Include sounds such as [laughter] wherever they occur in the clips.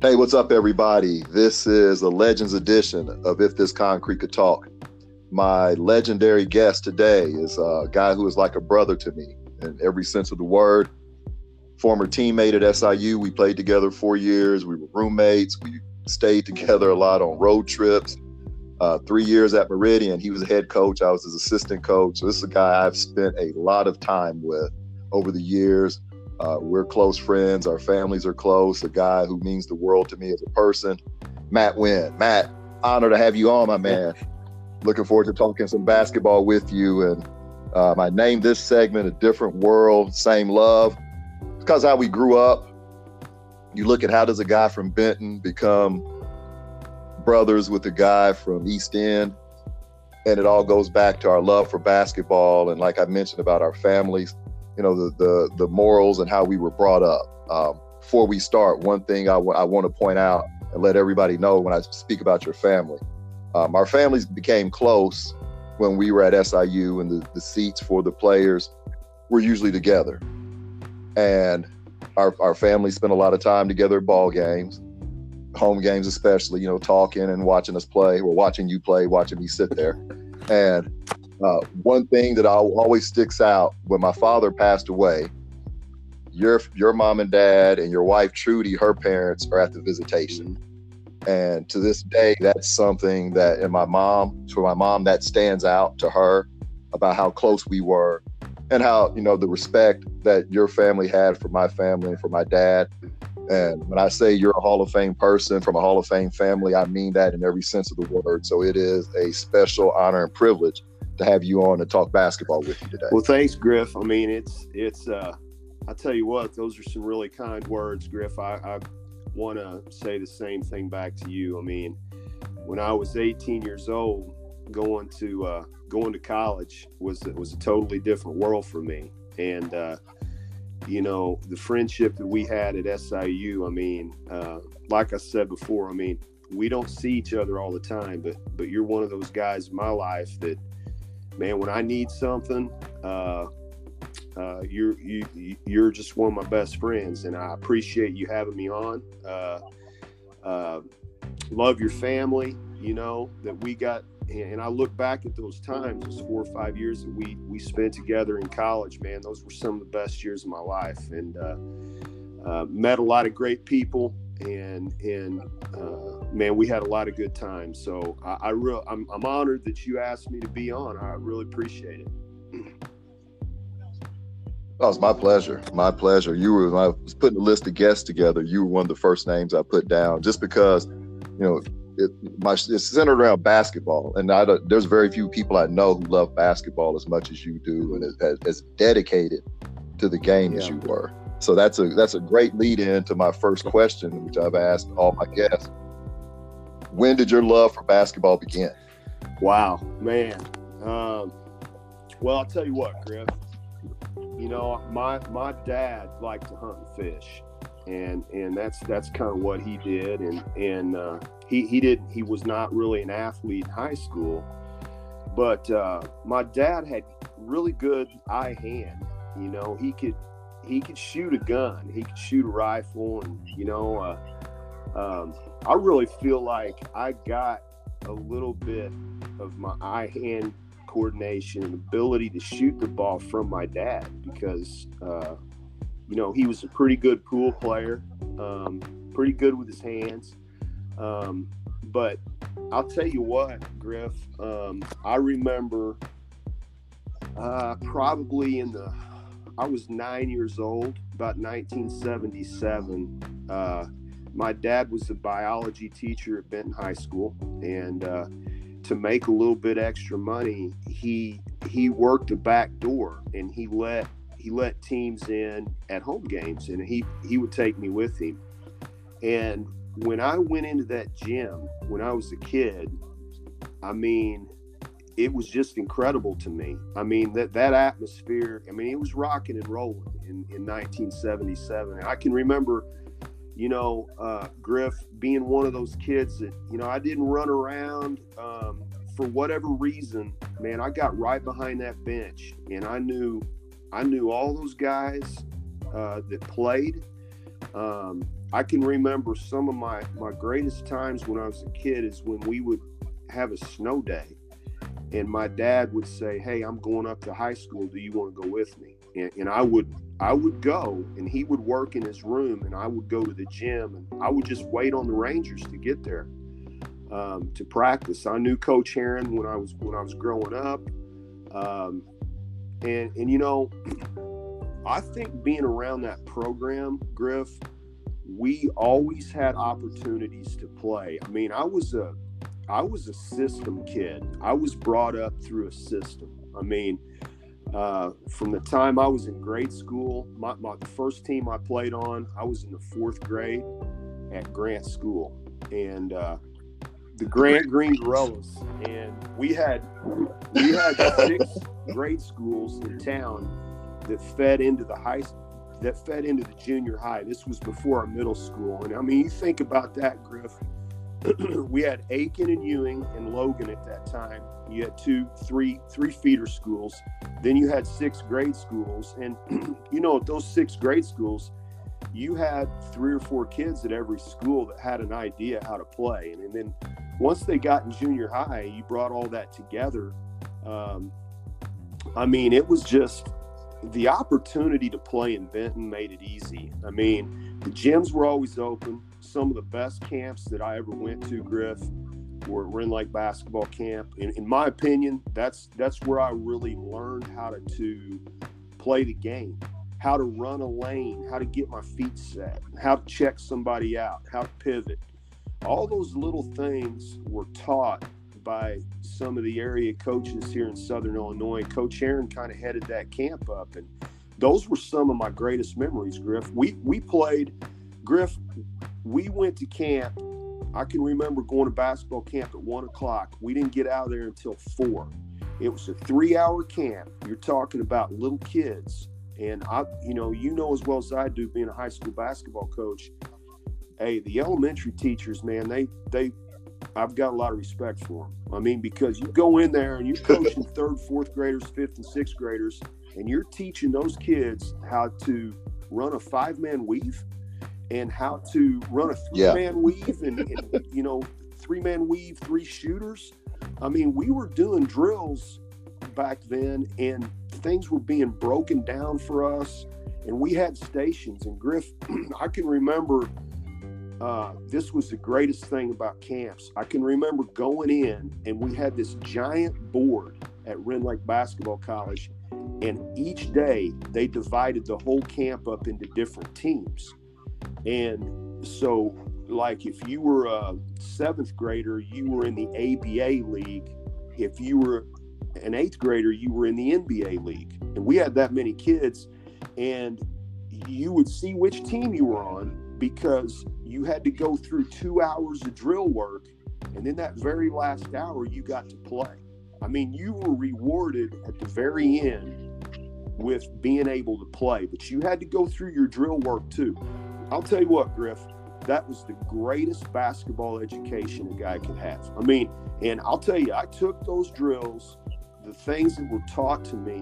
Hey, what's up, everybody? This is a Legends edition of If This Concrete Could Talk. My legendary guest today is a guy who is like a brother to me in every sense of the word. Former teammate at SIU. We played together four years. We were roommates. We stayed together a lot on road trips. Uh, three years at Meridian. He was a head coach. I was his assistant coach. So this is a guy I've spent a lot of time with over the years. Uh, we're close friends. Our families are close. A guy who means the world to me as a person, Matt Winn. Matt, honor to have you on, my man. Looking forward to talking some basketball with you. And um, I named this segment "A Different World, Same Love." because how we grew up. You look at how does a guy from Benton become brothers with a guy from East End, and it all goes back to our love for basketball and, like I mentioned about our families you know the the, the morals and how we were brought up. Um, before we start, one thing I, w- I want to point out and let everybody know when I speak about your family, um, our families became close when we were at SIU, and the, the seats for the players were usually together, and our our family spent a lot of time together at ball games, home games especially. You know, talking and watching us play, or watching you play, watching me sit there, and uh, one thing that always sticks out when my father passed away, your your mom and dad and your wife Trudy, her parents are at the visitation, and to this day, that's something that and my mom, for my mom, that stands out to her about how close we were, and how you know the respect that your family had for my family and for my dad. And when I say you're a Hall of Fame person from a Hall of Fame family, I mean that in every sense of the word. So it is a special honor and privilege to have you on to talk basketball with you today. Well, thanks, Griff. I mean, it's it's. uh I tell you what, those are some really kind words, Griff. I, I want to say the same thing back to you. I mean, when I was 18 years old, going to uh, going to college was was a totally different world for me, and uh, you know the friendship that we had at SIU. I mean, uh, like I said before, I mean we don't see each other all the time, but but you're one of those guys in my life that man, when I need something, uh, uh, you're you, you're just one of my best friends, and I appreciate you having me on. Uh, uh, love your family, you know that we got, and I look back at those times, those four or five years that we we spent together in college. Man, those were some of the best years of my life, and uh, uh, met a lot of great people and and uh, man, we had a lot of good times. So I, I real I'm, I'm honored that you asked me to be on. I really appreciate it. It was my pleasure. My pleasure. You were when I was putting the list of guests together. You were one of the first names I put down, just because, you know, it, my, it's centered around basketball, and I there's very few people I know who love basketball as much as you do, and as, as dedicated to the game yeah. as you were. So that's a that's a great lead in to my first question, which I've asked all my guests. When did your love for basketball begin? Wow, man. Um, well, I'll tell you what, Griff. You know, my my dad liked to hunt and fish, and and that's that's kind of what he did. And and uh, he he did he was not really an athlete in high school, but uh, my dad had really good eye hand. You know, he could he could shoot a gun, he could shoot a rifle, and you know, uh, um, I really feel like I got a little bit of my eye hand coordination and ability to shoot the ball from my dad because uh, you know he was a pretty good pool player, um, pretty good with his hands. Um, but I'll tell you what, Griff, um, I remember uh, probably in the I was nine years old, about 1977. Uh, my dad was a biology teacher at Benton High School, and uh, to make a little bit extra money, he he worked a back door and he let he let teams in at home games, and he he would take me with him. And when I went into that gym when I was a kid, I mean, it was just incredible to me. I mean that that atmosphere. I mean it was rocking and rolling in, in 1977. I can remember, you know, uh, Griff being one of those kids that you know I didn't run around um, for whatever reason. Man, I got right behind that bench, and I knew I knew all those guys uh, that played. Um, I can remember some of my my greatest times when I was a kid is when we would have a snow day, and my dad would say, "Hey, I'm going up to high school. Do you want to go with me?" And, and I would I would go, and he would work in his room, and I would go to the gym, and I would just wait on the Rangers to get there um, to practice. I knew Coach Herrin when I was when I was growing up, um, and and you know, [clears throat] I think being around that program, Griff, we always had opportunities to play. I mean, I was a I was a system kid. I was brought up through a system. I mean, uh, from the time I was in grade school, my, my first team I played on, I was in the fourth grade at Grant School, and uh, the Grant Green Gorillas, and we had we had six grade schools in town that fed into the high that fed into the junior high. This was before our middle school, and I mean, you think about that, Griff. [clears throat] we had Aiken and Ewing and Logan at that time. You had two, three, three feeder schools. Then you had six grade schools, and [clears throat] you know those six grade schools, you had three or four kids at every school that had an idea how to play, and, and then once they got in junior high, you brought all that together. Um, I mean, it was just the opportunity to play in Benton made it easy. I mean, the gyms were always open. Some of the best camps that I ever went to, Griff, were Rend Lake basketball camp. In, in my opinion, that's that's where I really learned how to, to play the game, how to run a lane, how to get my feet set, how to check somebody out, how to pivot. All those little things were taught by some of the area coaches here in Southern Illinois. Coach Herrin kind of headed that camp up, and those were some of my greatest memories. Griff, we we played. Griff, we went to camp. I can remember going to basketball camp at one o'clock. We didn't get out of there until four. It was a three-hour camp. You're talking about little kids, and I, you know, you know as well as I do, being a high school basketball coach. Hey, the elementary teachers, man, they they I've got a lot of respect for them. I mean, because you go in there and you're coaching [laughs] third, fourth graders, fifth, and sixth graders, and you're teaching those kids how to run a five man weave and how to run a three man yeah. weave and, and, you know, three man weave, three shooters. I mean, we were doing drills back then and things were being broken down for us. And we had stations. And Griff, [clears throat] I can remember uh, this was the greatest thing about camps. I can remember going in and we had this giant board at Rend Lake Basketball College, and each day they divided the whole camp up into different teams. And so, like, if you were a seventh grader, you were in the ABA league. If you were an eighth grader, you were in the NBA league. And we had that many kids, and you would see which team you were on because you had to go through two hours of drill work and then that very last hour you got to play i mean you were rewarded at the very end with being able to play but you had to go through your drill work too i'll tell you what griff that was the greatest basketball education a guy could have i mean and i'll tell you i took those drills the things that were taught to me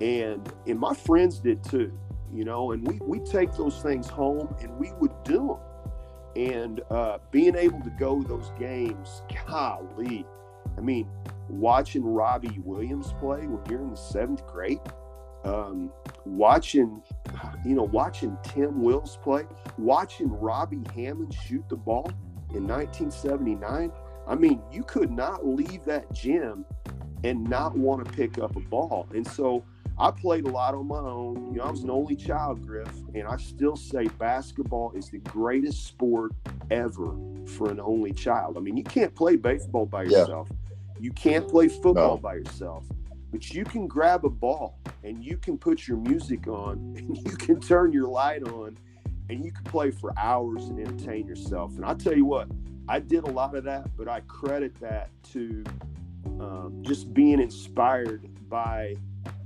and and my friends did too you know, and we we take those things home and we would do them. And uh, being able to go those games, golly, I mean, watching Robbie Williams play when you're in the seventh grade, um, watching, you know, watching Tim Wills play, watching Robbie Hammond shoot the ball in 1979. I mean, you could not leave that gym and not want to pick up a ball. And so I played a lot on my own. You know, I was an only child, Griff, and I still say basketball is the greatest sport ever for an only child. I mean, you can't play baseball by yourself. Yeah. You can't play football no. by yourself. But you can grab a ball and you can put your music on [laughs] and you can turn your light on and you can play for hours and entertain yourself. And I'll tell you what, I did a lot of that, but I credit that to um, just being inspired by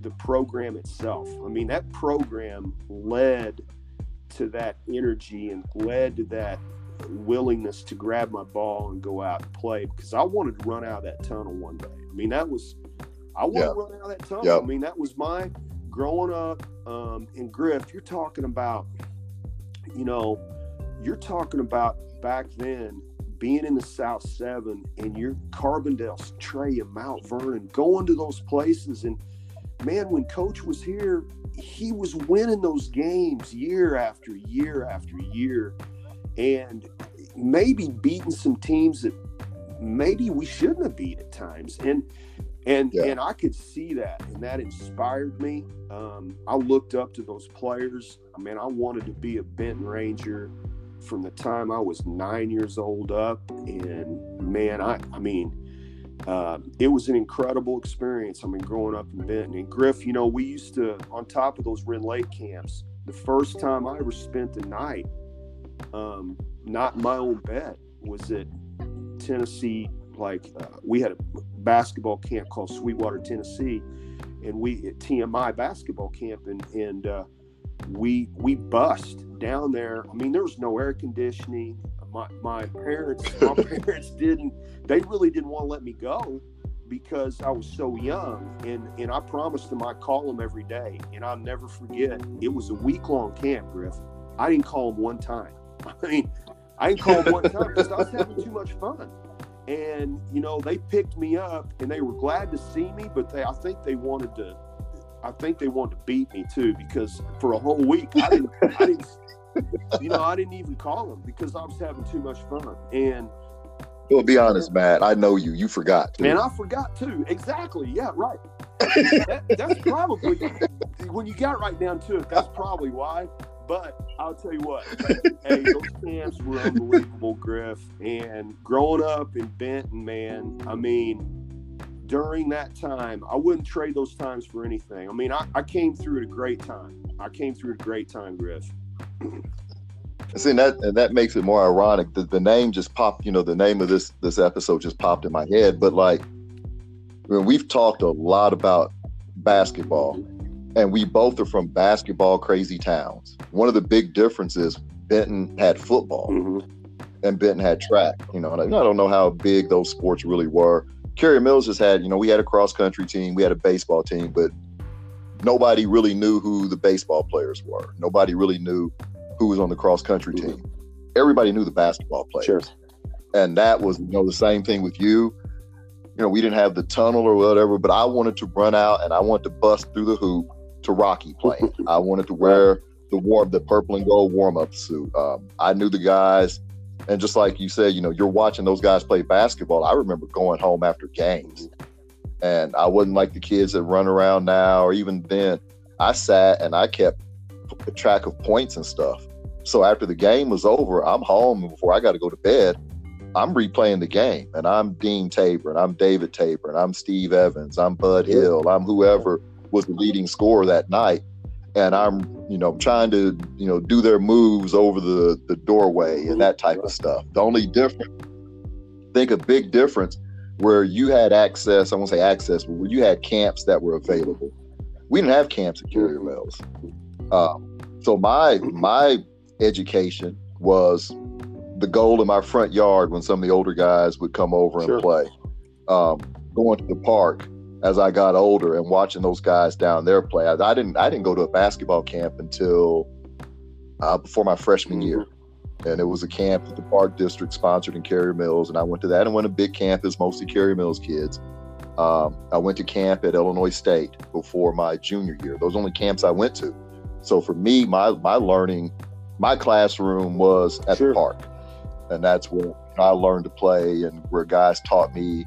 the program itself. I mean, that program led to that energy and led to that willingness to grab my ball and go out and play because I wanted to run out of that tunnel one day. I mean, that was, I wanted yeah. to run out of that tunnel. Yep. I mean, that was my growing up um, in Griff. You're talking about, you know, you're talking about back then being in the South Seven and you're Carbondale, Trey, and Mount Vernon, going to those places. And man, when Coach was here, he was winning those games year after year after year, and maybe beating some teams that maybe we shouldn't have beat at times. And and yeah. and I could see that, and that inspired me. Um, I looked up to those players. I mean, I wanted to be a Benton Ranger from the time I was nine years old up, and man, I I mean. Uh, it was an incredible experience. I mean, growing up in Benton and Griff, you know, we used to on top of those Rend Lake camps. The first time I ever spent the night, um, not my own bed, was at Tennessee. Like uh, we had a basketball camp called Sweetwater, Tennessee, and we at TMI basketball camp, and and uh, we we bust down there. I mean, there was no air conditioning. My my parents my [laughs] parents didn't they really didn't want to let me go because I was so young and and I promised them I'd call them every day and I'll never forget it was a week long camp Griff I didn't call them one time [laughs] I mean I didn't call them one time because I was having too much fun and you know they picked me up and they were glad to see me but they I think they wanted to I think they wanted to beat me too because for a whole week I didn't, I didn't [laughs] you know, I didn't even call them because I was having too much fun. And well, be honest, Matt. I know you. You forgot. Too. Man, I forgot too. Exactly. Yeah, right. that, that's probably when you got right down to it. That's probably why. But I'll tell you what. hey, those camps were unbelievable, Griff. And growing up in Benton, man, I mean, during that time, I wouldn't trade those times for anything. I mean, I, I came through at a great time. I came through at a great time, Griff. See, that that makes it more ironic that the name just popped. You know, the name of this this episode just popped in my head. But like, when we've talked a lot about basketball, and we both are from basketball crazy towns. One of the big differences, Benton had football, mm-hmm. and Benton had track. You know, and I don't know how big those sports really were Carrier Mills just had, you know, we had a cross country team, we had a baseball team, but nobody really knew who the baseball players were. Nobody really knew who was on the cross country mm-hmm. team. Everybody knew the basketball players. Sure. And that was, you know, the same thing with you. You know, we didn't have the tunnel or whatever, but I wanted to run out and I wanted to bust through the hoop to Rocky playing. [laughs] I wanted to wear the warm, the purple and gold warm up suit. Um, I knew the guys and just like you said, you know, you're watching those guys play basketball. I remember going home after games, and I wasn't like the kids that run around now, or even then. I sat and I kept track of points and stuff. So after the game was over, I'm home and before I got to go to bed. I'm replaying the game, and I'm Dean Tabor, and I'm David Tabor, and I'm Steve Evans, I'm Bud Hill, I'm whoever was the leading scorer that night and I'm, you know, trying to, you know, do their moves over the the doorway and that type of stuff. The only difference, think a big difference, where you had access. I won't say access, but where you had camps that were available. We didn't have camps at Carrier Mills, um, so my my education was the goal in my front yard when some of the older guys would come over and sure. play. Um, going to the park, as I got older and watching those guys down there play. I, I didn't I didn't go to a basketball camp until uh, before my freshman mm-hmm. year, and it was a camp that the Park District sponsored in Carrier Mills, and I went to that and went to big camp campus, mostly Carrier Mills kids. Um, I went to camp at Illinois State before my junior year. Those only camps I went to. So for me, my my learning, my classroom was at sure. the park, and that's where I learned to play and where guys taught me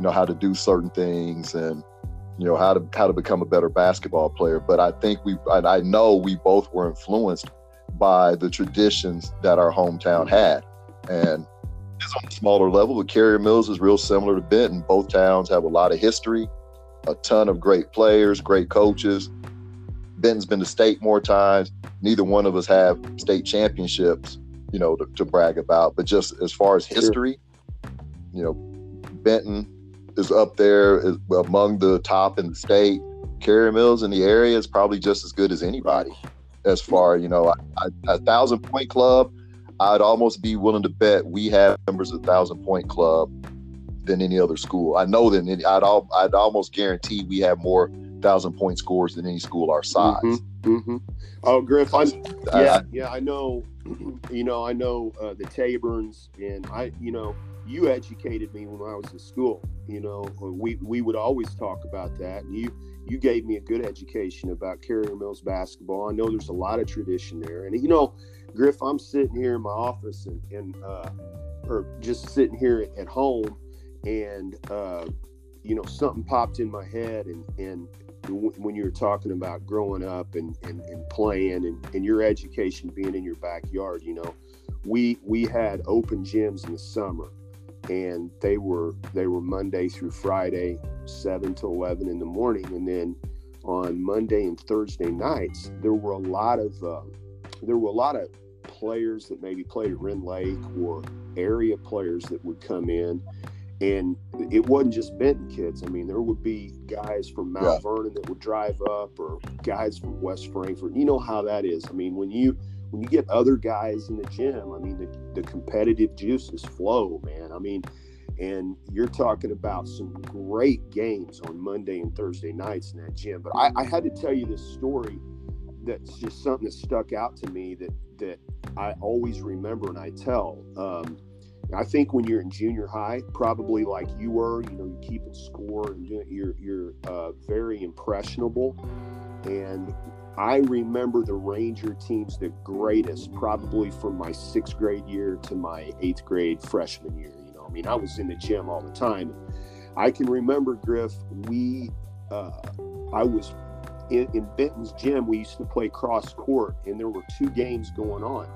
you know how to do certain things and you know how to how to become a better basketball player. But i think we i know we both were influenced by the traditions that our hometown mm-hmm. had. And it's on a smaller level. But carrier mills is real similar to benton. Both towns have a lot of history a ton of great players great coaches. Benton's been to state more times. Neither one of us have state championships you know to, to brag about. But just as far as history sure. you know benton is up there is among the top in the state. Carrier Mills in the area is probably just as good as anybody. As far you know, a thousand point club, I'd almost be willing to bet we have members of thousand point club than any other school. I know that I'd all, I'd almost guarantee we have more thousand point scores than any school our size. Mm-hmm, mm-hmm. Oh, Griff, I'm, yeah, I, yeah, I know. You know, I know uh, the Taborns, and I, you know, you educated me when I was in school. You know, we we would always talk about that, and you you gave me a good education about Carrier Mills basketball. I know there's a lot of tradition there, and you know, Griff, I'm sitting here in my office and and uh, or just sitting here at home, and uh, you know, something popped in my head, and and when you were talking about growing up and, and, and playing and, and your education being in your backyard, you know, we we had open gyms in the summer and they were they were Monday through Friday, seven to eleven in the morning, and then on Monday and Thursday nights there were a lot of uh, there were a lot of players that maybe played at Rend Lake or area players that would come in. And it wasn't just Benton kids. I mean, there would be guys from Mount yeah. Vernon that would drive up, or guys from West Frankfort. You know how that is. I mean, when you when you get other guys in the gym, I mean, the, the competitive juices flow, man. I mean, and you're talking about some great games on Monday and Thursday nights in that gym. But I, I had to tell you this story that's just something that stuck out to me that that I always remember and I tell. Um, I think when you're in junior high, probably like you were, you know, you're keeping score and you're you're uh, very impressionable. And I remember the Ranger teams the greatest, probably from my sixth grade year to my eighth grade freshman year. You know, I mean, I was in the gym all the time. I can remember Griff. We, uh, I was in, in Benton's gym. We used to play cross court, and there were two games going on.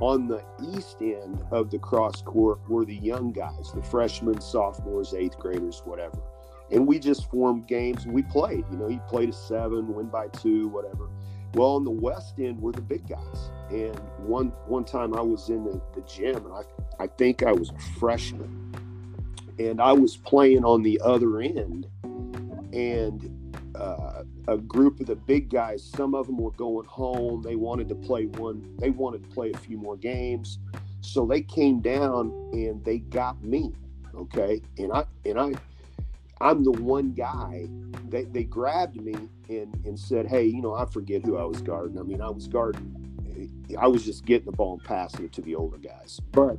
On the east end of the cross court were the young guys, the freshmen, sophomores, eighth graders, whatever and we just formed games and we played. You know, you played a seven, win by two, whatever. Well, on the west end were the big guys. And one one time I was in the, the gym and I I think I was a freshman. And I was playing on the other end and uh, a group of the big guys, some of them were going home. They wanted to play one, they wanted to play a few more games. So they came down and they got me. Okay. And I and I I'm the one guy. They, they grabbed me and, and said, Hey, you know, I forget who I was guarding. I mean, I was guarding, I was just getting the ball and passing it to the older guys. But,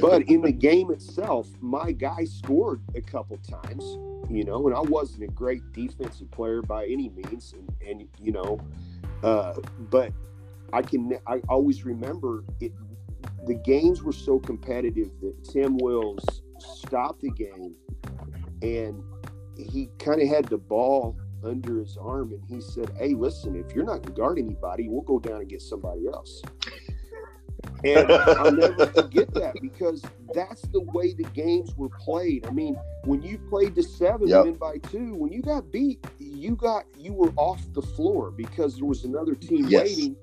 but in the game itself, my guy scored a couple times, you know, and I wasn't a great defensive player by any means. And, and you know, uh, but I can, I always remember it. The games were so competitive that Tim Wills stopped the game and he kind of had the ball under his arm and he said, Hey, listen, if you're not going to guard anybody, we'll go down and get somebody else. And I'll never forget that because that's the way the games were played. I mean, when you played the seven yep. and by two, when you got beat, you got you were off the floor because there was another team yes. waiting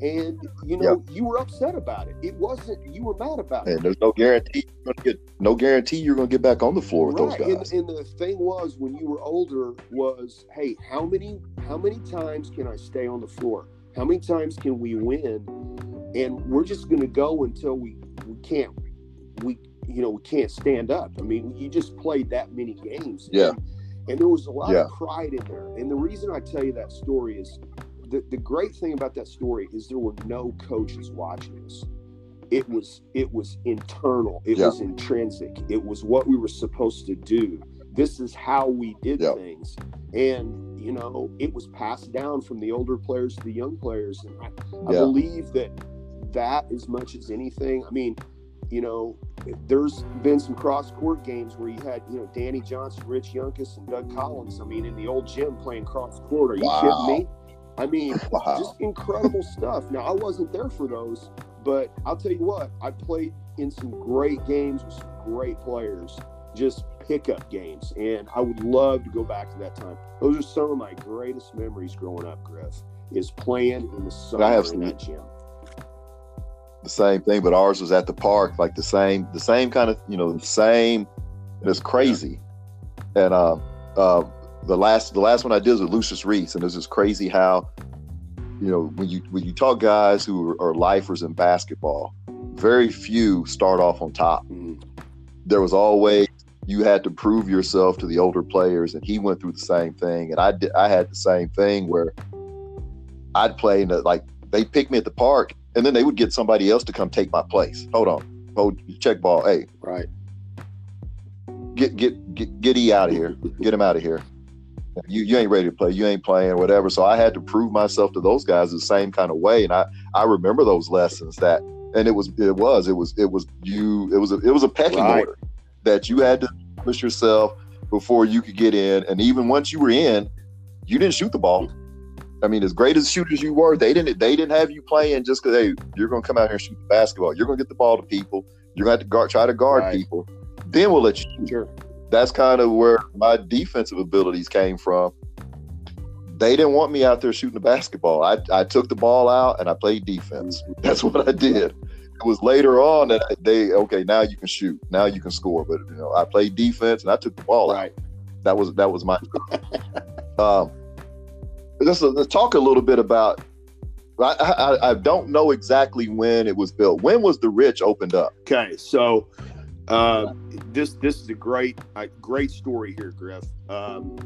and you know you were upset about it. It wasn't you were mad about and it. There's no guarantee you're gonna get no guarantee you're gonna get back on the floor with right. those guys. And, and, the thing was when you were older was, hey, how many how many times can I stay on the floor? How many times can we win? And we're just gonna go until we we can't we you know we can't stand up. I mean, you just played that many games. Yeah. And, and there was a lot yeah. of pride in there. And the reason I tell you that story is the, the great thing about that story is there were no coaches watching us. It was it was internal. It yeah. was intrinsic. It was what we were supposed to do. This is how we did yeah. things. And you know it was passed down from the older players to the young players. And i, I believe that that as much as anything i mean you know there's been some cross court games where you had you know danny johnson rich Yunkus, and doug collins i mean in the old gym playing cross court. Are you wow. kidding me I mean, wow. just incredible stuff. Now, I wasn't there for those, but I'll tell you what, I played in some great games with some great players, just pickup games. And I would love to go back to that time. Those are some of my greatest memories growing up, Griff, is playing in the summer I have in that gym. The same thing, but ours was at the park, like the same, the same kind of, you know, the same. It's crazy. And uh, uh, the last the last one I did was with Lucius Reese, and it's just crazy how you know when you when you talk guys who are, are lifers in basketball, very few start off on top. Mm-hmm. There was always you had to prove yourself to the older players, and he went through the same thing, and I did. I had the same thing where I'd play in the, like they pick me at the park, and then they would get somebody else to come take my place. Hold on, hold check ball. Hey, right. Get get get get E out of here. Get him out of here. You you ain't ready to play. You ain't playing or whatever. So I had to prove myself to those guys the same kind of way, and I I remember those lessons that, and it was it was it was it was you it was a, it was a pecking right. order that you had to push yourself before you could get in, and even once you were in, you didn't shoot the ball. I mean, as great as shooters you were, they didn't they didn't have you playing just because hey, you're going to come out here and shoot the basketball. You're going to get the ball to people. You're going to have to guard, try to guard right. people. Then we'll let you shoot. Sure that's kind of where my defensive abilities came from. They didn't want me out there shooting the basketball. I, I took the ball out and I played defense. [laughs] That's what I did. It was later on that they okay now you can shoot now you can score, but you know I played defense and I took the ball right. out. That was that was my. [laughs] um, let's, let's talk a little bit about I, I, I, don't know exactly when it was built. When was the Rich opened up? Okay, so uh, this this is a great a great story here, Griff. Um,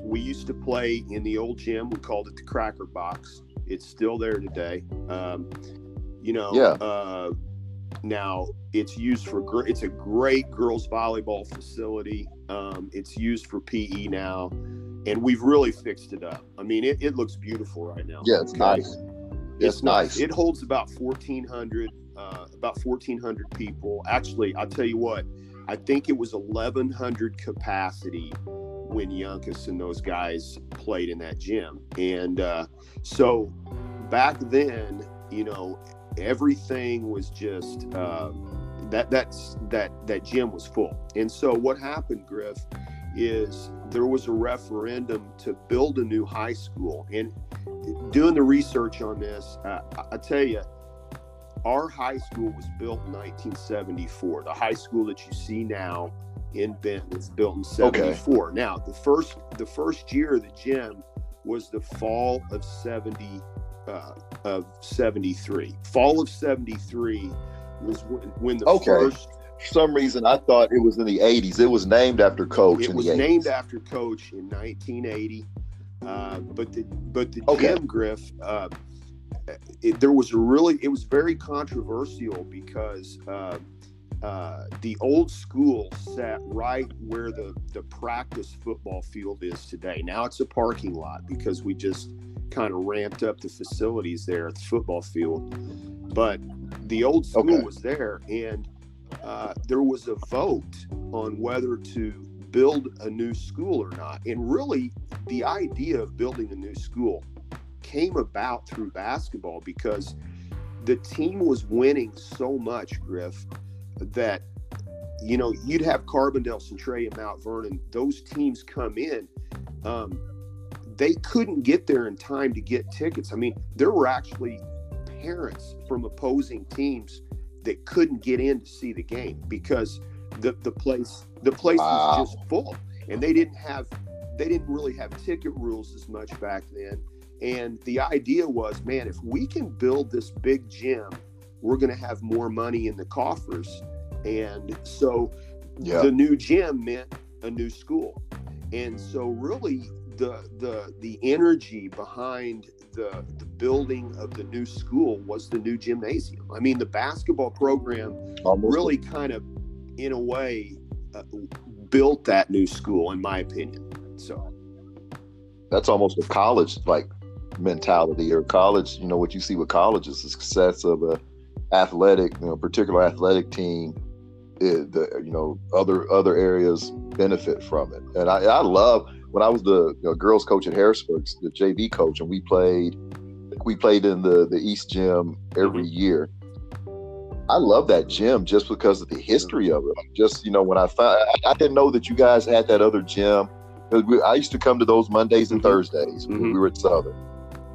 we used to play in the old gym. We called it the Cracker Box. It's still there today. Um, you know, yeah. Uh, now it's used for it's a great girls volleyball facility. Um, it's used for PE now, and we've really fixed it up. I mean, it, it looks beautiful right now. Yeah, it's okay? nice. It's, it's nice. It holds about fourteen hundred uh, about 1,400 people. Actually, I'll tell you what, I think it was 1,100 capacity when Yunkus and those guys played in that gym. And uh, so back then, you know, everything was just uh, that that's that that gym was full. And so what happened, Griff, is there was a referendum to build a new high school. And doing the research on this, uh, I, I tell you our high school was built in 1974. The high school that you see now in Benton was built in 74. Okay. Now, the first the first year of the gym was the fall of 70 uh, of 73. Fall of 73 was when, when the okay. first for some reason I thought it was in the 80s. It was named after Coach. It was named after Coach in 1980. Uh, but the but the okay. gym Griff uh, it, there was a really it was very controversial because uh, uh, the old school sat right where the the practice football field is today. Now it's a parking lot because we just kind of ramped up the facilities there at the football field. But the old school okay. was there, and uh, there was a vote on whether to build a new school or not. And really, the idea of building a new school came about through basketball because the team was winning so much, Griff, that you know you'd have Carbondale, Centralia, and Mount Vernon. Those teams come in. Um, they couldn't get there in time to get tickets. I mean, there were actually parents from opposing teams that couldn't get in to see the game because the the place the place wow. was just full, and they didn't have they didn't really have ticket rules as much back then. And the idea was, man, if we can build this big gym, we're going to have more money in the coffers. And so yeah. the new gym meant a new school. And so really the the the energy behind the the building of the new school was the new gymnasium. I mean, the basketball program Almost. really kind of in a way uh, built that new school in my opinion. So that's almost a college like mentality or college. You know what you see with college is the success of a athletic, you know, particular athletic team. It, the you know other other areas benefit from it, and I, I love when I was the you know, girls coach at Harrisburg, the JV coach, and we played we played in the the East Gym every mm-hmm. year. I love that gym just because of the history of it. Just you know, when I found I, I didn't know that you guys had that other gym. I used to come to those Mondays and mm-hmm. Thursdays mm-hmm. when we were at Southern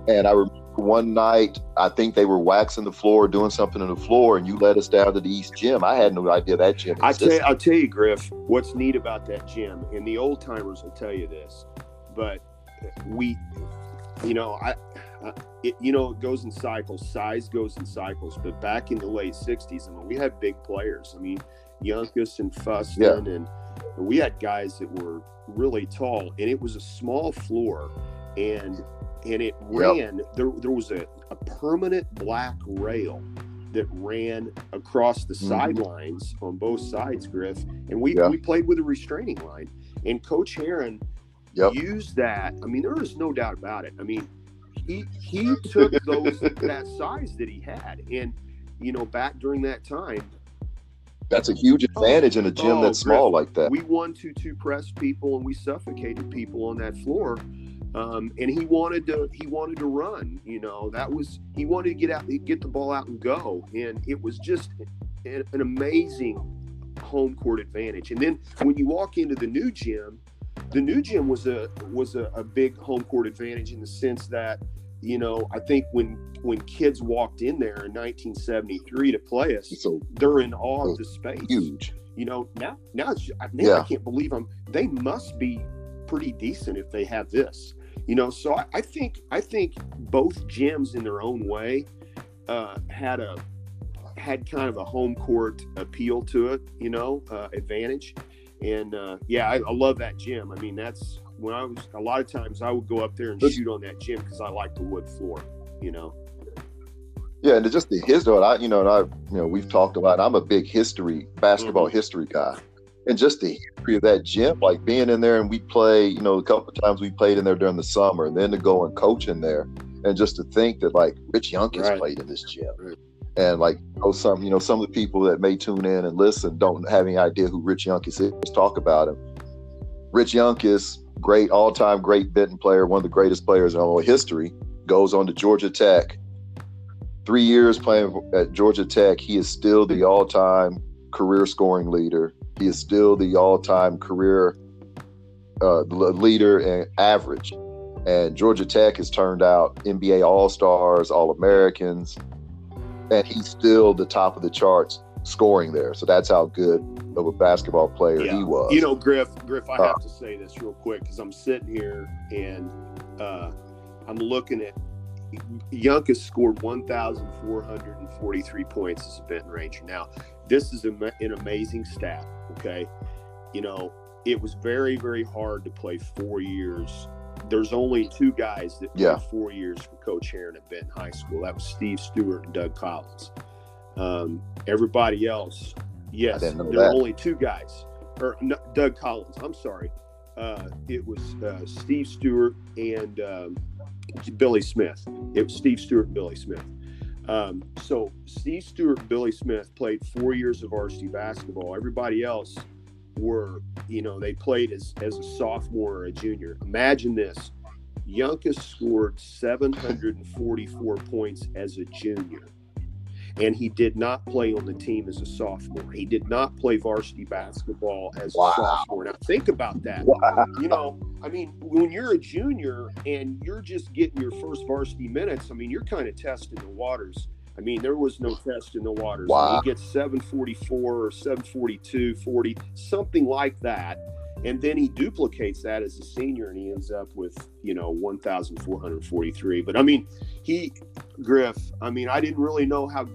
and I remember one night, I think they were waxing the floor, doing something on the floor, and you led us down to the East Gym. I had no idea that gym. I tell, you, I'll tell you, Griff, what's neat about that gym, and the old timers will tell you this, but we, you know, I, I it, you know, it goes in cycles. Size goes in cycles. But back in the late '60s, I mean, we had big players. I mean, Yunkus and Fuston yeah. and we had guys that were really tall, and it was a small floor, and and it ran. Yep. There there was a, a permanent black rail that ran across the mm-hmm. sidelines on both sides, Griff, and we yeah. we played with a restraining line. And Coach Herrin yep. used that. I mean, there is no doubt about it. I mean, he he took those [laughs] that size that he had, and you know, back during that time. That's a huge advantage oh, in a gym oh, that's small like that. We won two two press people and we suffocated people on that floor. Um, and he wanted to he wanted to run you know that was he wanted to get out get the ball out and go. And it was just an, an amazing home court advantage. And then when you walk into the new gym the new gym was a was a, a big home court advantage in the sense that you know i think when when kids walked in there in 1973 to play us so, they're in awe of the space. huge. You know now now, now yeah. i can't believe them they must be pretty decent if they have this you know so I, I, think i think both gyms in their own way uh, had a had kind of a home court appeal to it you know uh, advantage and uh, yeah I, I, love that gym i mean that's when i was a lot of times i would go up there and shoot on that gym because i like the wood floor you know yeah, and just the history. I, you know, and I, you know, we've talked about. I'm a big history, basketball mm-hmm. history guy, and just the history of that gym, like being in there and we play, you know, a couple of times we played in there during the summer and then to go and coach in there. And just to think that like Rich Yunkus right. played in this gym. Right. And like oh some you know, some of the people that may tune in and listen don't have any idea who Rich Yunkus is. Let's talk about him. Rich Yunkus is great, all-time great Benton player, one of the greatest players in all history. Goes on to Georgia Tech. Three years playing at Georgia Tech, he is still the all-time career scoring leader he is still the all-time career uh, leader in average. And Georgia Tech has turned out NBA All Stars, All Americans, and he's still the top of the charts scoring there. So that's how good of a basketball player yeah. he was. You know, Griff, Griff, I uh, have to say this real quick because I'm sitting here and uh, I'm looking at Yunkus scored 1,443 points as a Benton Ranger. Now, this is an amazing stat. Okay. You know, it was very, very hard to play four years. There's only two guys that played four years for Coach Herrin at Benton High School. That was Steve Stewart and Doug Collins. Um, everybody else, yes, there were only two guys. Or no, Doug Collins, I'm sorry. Uh, it was uh, Steve Stewart and um, Billy Smith. It was Steve Stewart and Billy Smith. Um, so Steve Stewart and Billy Smith played four years of varsity basketball. Everybody else were, you know, they played as, as a sophomore or a junior. Imagine this. Yunkus scored 744 points as a junior and he did not play on the team as a sophomore. He did not play varsity basketball as wow. a sophomore. Now think about that. Wow. You know, I mean, when you're a junior and you're just getting your first varsity minutes, I mean, you're kind of testing the waters. I mean, there was no test in the waters. Wow. He gets 744 or 742, 40, something like that. And then he duplicates that as a senior and he ends up with, you know, 1,443. But I mean, he, Griff, I mean, I didn't really know how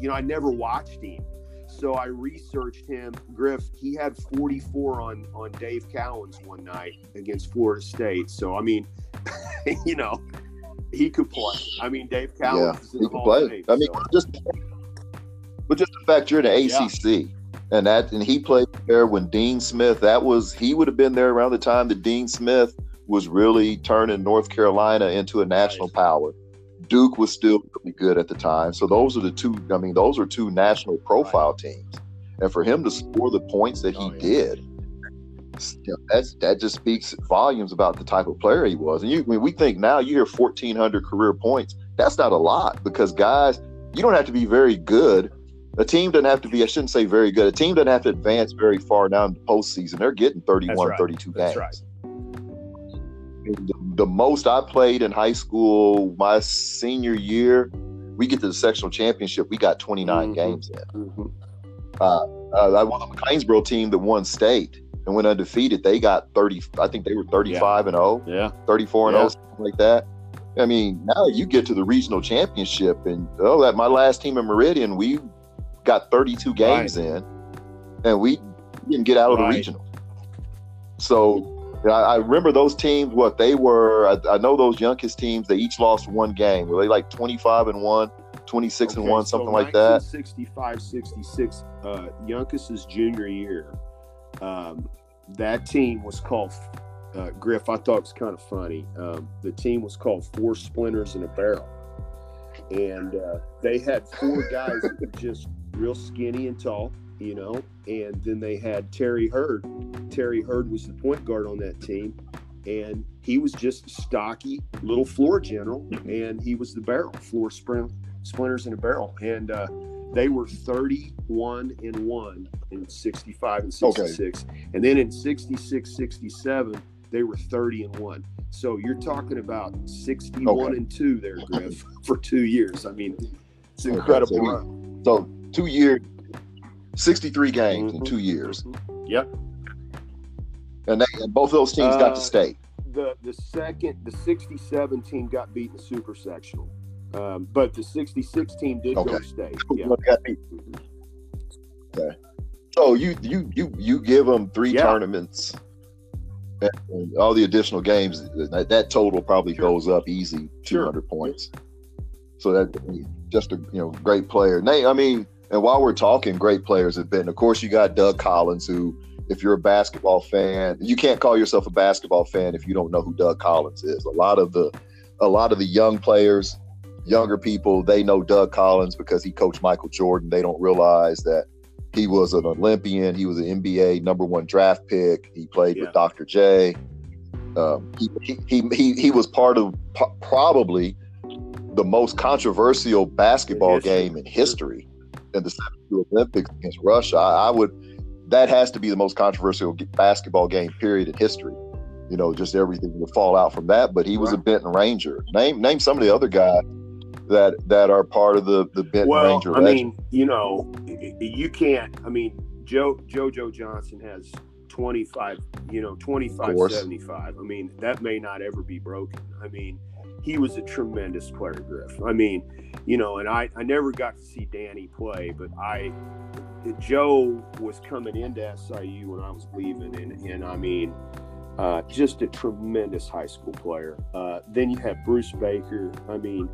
you know, I never watched him. So I researched him. Griff, he had 44 on on Dave Cowens one night against Florida State. So I mean, [laughs] you know, he could play. I mean, Dave Cowens yeah, he could play. I mean, so. just but just the fact you're in the ACC. Yeah. And that, and he played there when Dean Smith. That was he would have been there around the time that Dean Smith was really turning North Carolina into a national right. power. Duke was still really good at the time. So those are the two. I mean, those are two national profile teams, and for him to score the points that he oh, yeah. did, that's that just speaks volumes about the type of player he was. And you, mean, we think now you hear fourteen hundred career points. That's not a lot because guys, you don't have to be very good. A team doesn't have to be, I shouldn't say very good. A team doesn't have to advance very far down the postseason. They're getting 31, right. 32 games. Right. The, most I played in high school, my senior year, we get to the sectional championship. We got 29 mm-hmm. games in. Mm-hmm. Uh, uh, I won the McLeansboro team that won state and went undefeated. They got 30. I think they were 35 yeah. and 0. Yeah. 34 and yeah. 0, something like that. I mean, now you get to the regional championship, and oh, that my last team in Meridian, we got 32 games right. in, and we didn't get out of right. the regional. So I, I remember those teams. What they were, I, I, know those Yunkus teams. They each lost one game. Were they like twenty five and one, 26 okay, and one, something so like that? 65, 66. Uh, junior year. Um, that team was called uh, Griff. I thought it was kind of funny. Um, the team was called Four Splinters in a Barrel, and uh, they had four guys that were just real skinny and tall you know, and then they had Terry Hurd. Terry Hurd was the point guard on that team, and he was just a stocky little floor general, [laughs] and he was the barrel floor sprint, splinters in a barrel, and uh, they were 31 and 1 in 65 and 66 okay. and then in 66 67 they were 30 and 1 so you're talking about 61 okay. and 2 there griff [laughs] for two years i mean it's incredible okay, so, so, two years 63 games mm-hmm. in two years. Mm-hmm. Yep. And, they, and both of those teams uh, got to uh, stay. The the second, the 67 team got beat in the super sectional. Um, but the 66 team did okay. go stay. Yeah. Mm-hmm. Okay. So you you you you give them three yeah. tournaments and all the additional games. That, that total probably sure. goes up easy, 200 sure. points. So that just a you know great player. Nate, I mean, and while we're talking, great players have been. Of course, you got Doug Collins, who, if you're a basketball fan, you can't call yourself a basketball fan if you don't know who Doug Collins is. A lot of the, a lot of the young players, younger people, they know Doug Collins because he coached Michael Jordan. They don't realize that he was an Olympian. He was an NBA number one draft pick. He played yeah. with Dr. J. Um, he, he, he, he was part of probably the most controversial basketball game in history in the 72 Olympics against Russia, I, I, would that has to be the most controversial basketball game period in history. You know, just everything would fall out from that. But he was right. a Benton Ranger. Name name some of the other guys that that are part of the the Benton well, Ranger. I mean, you know, you can't. I mean, Joe JoJo Johnson has 25, you know, 25 75. I mean, that may not ever be broken. I mean, he was a tremendous player, Griff. I mean, you know, and I, I never got to see Danny play, but I, Joe was coming into SIU when I was leaving, and, and I mean, uh, just a tremendous high school player. Uh, then you have Bruce Baker. I mean,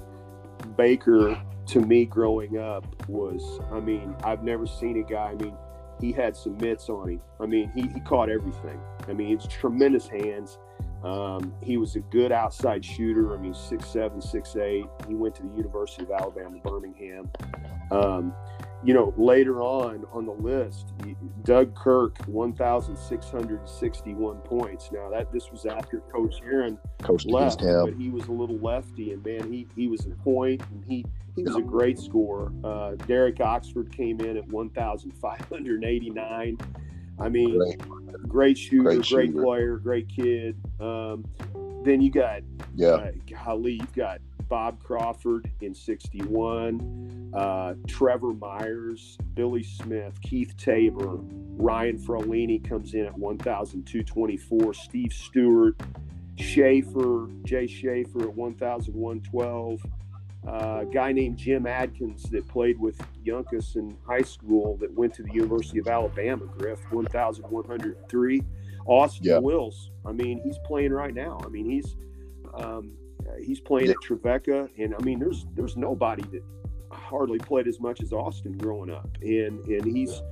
Baker to me growing up was, I mean, I've never seen a guy. I mean, he had some mitts on him. I mean, he, he caught everything. I mean, it's tremendous hands. Um, he was a good outside shooter. I mean, six seven, six eight. He went to the University of Alabama, Birmingham. Um, you know, later on on the list, Doug Kirk, 1,661 points. Now that this was after Coach Herrin Coach left, but he was a little lefty, and man, he he was a point, and he he was a great scorer. Uh, Derek Oxford came in at 1,589. I mean, great, great shooter, great, shooter. great player, great kid. Um, then you got, yeah, uh, golly, you've got Bob Crawford in 61, uh, Trevor Myers, Billy Smith, Keith Tabor, Ryan Frolini comes in at 1,224, Steve Stewart, Schaefer, Jay Schaefer at 1,112 a guy named Jim Adkins that played with Yunkus in high school that went to the University of Alabama, Griff, 1,103. Austin yeah. Wills, I mean, he's playing right now. I mean, he's um, he's playing yeah. at Trevecca, and I mean, there's there's nobody that hardly played as much as Austin growing up, and and he's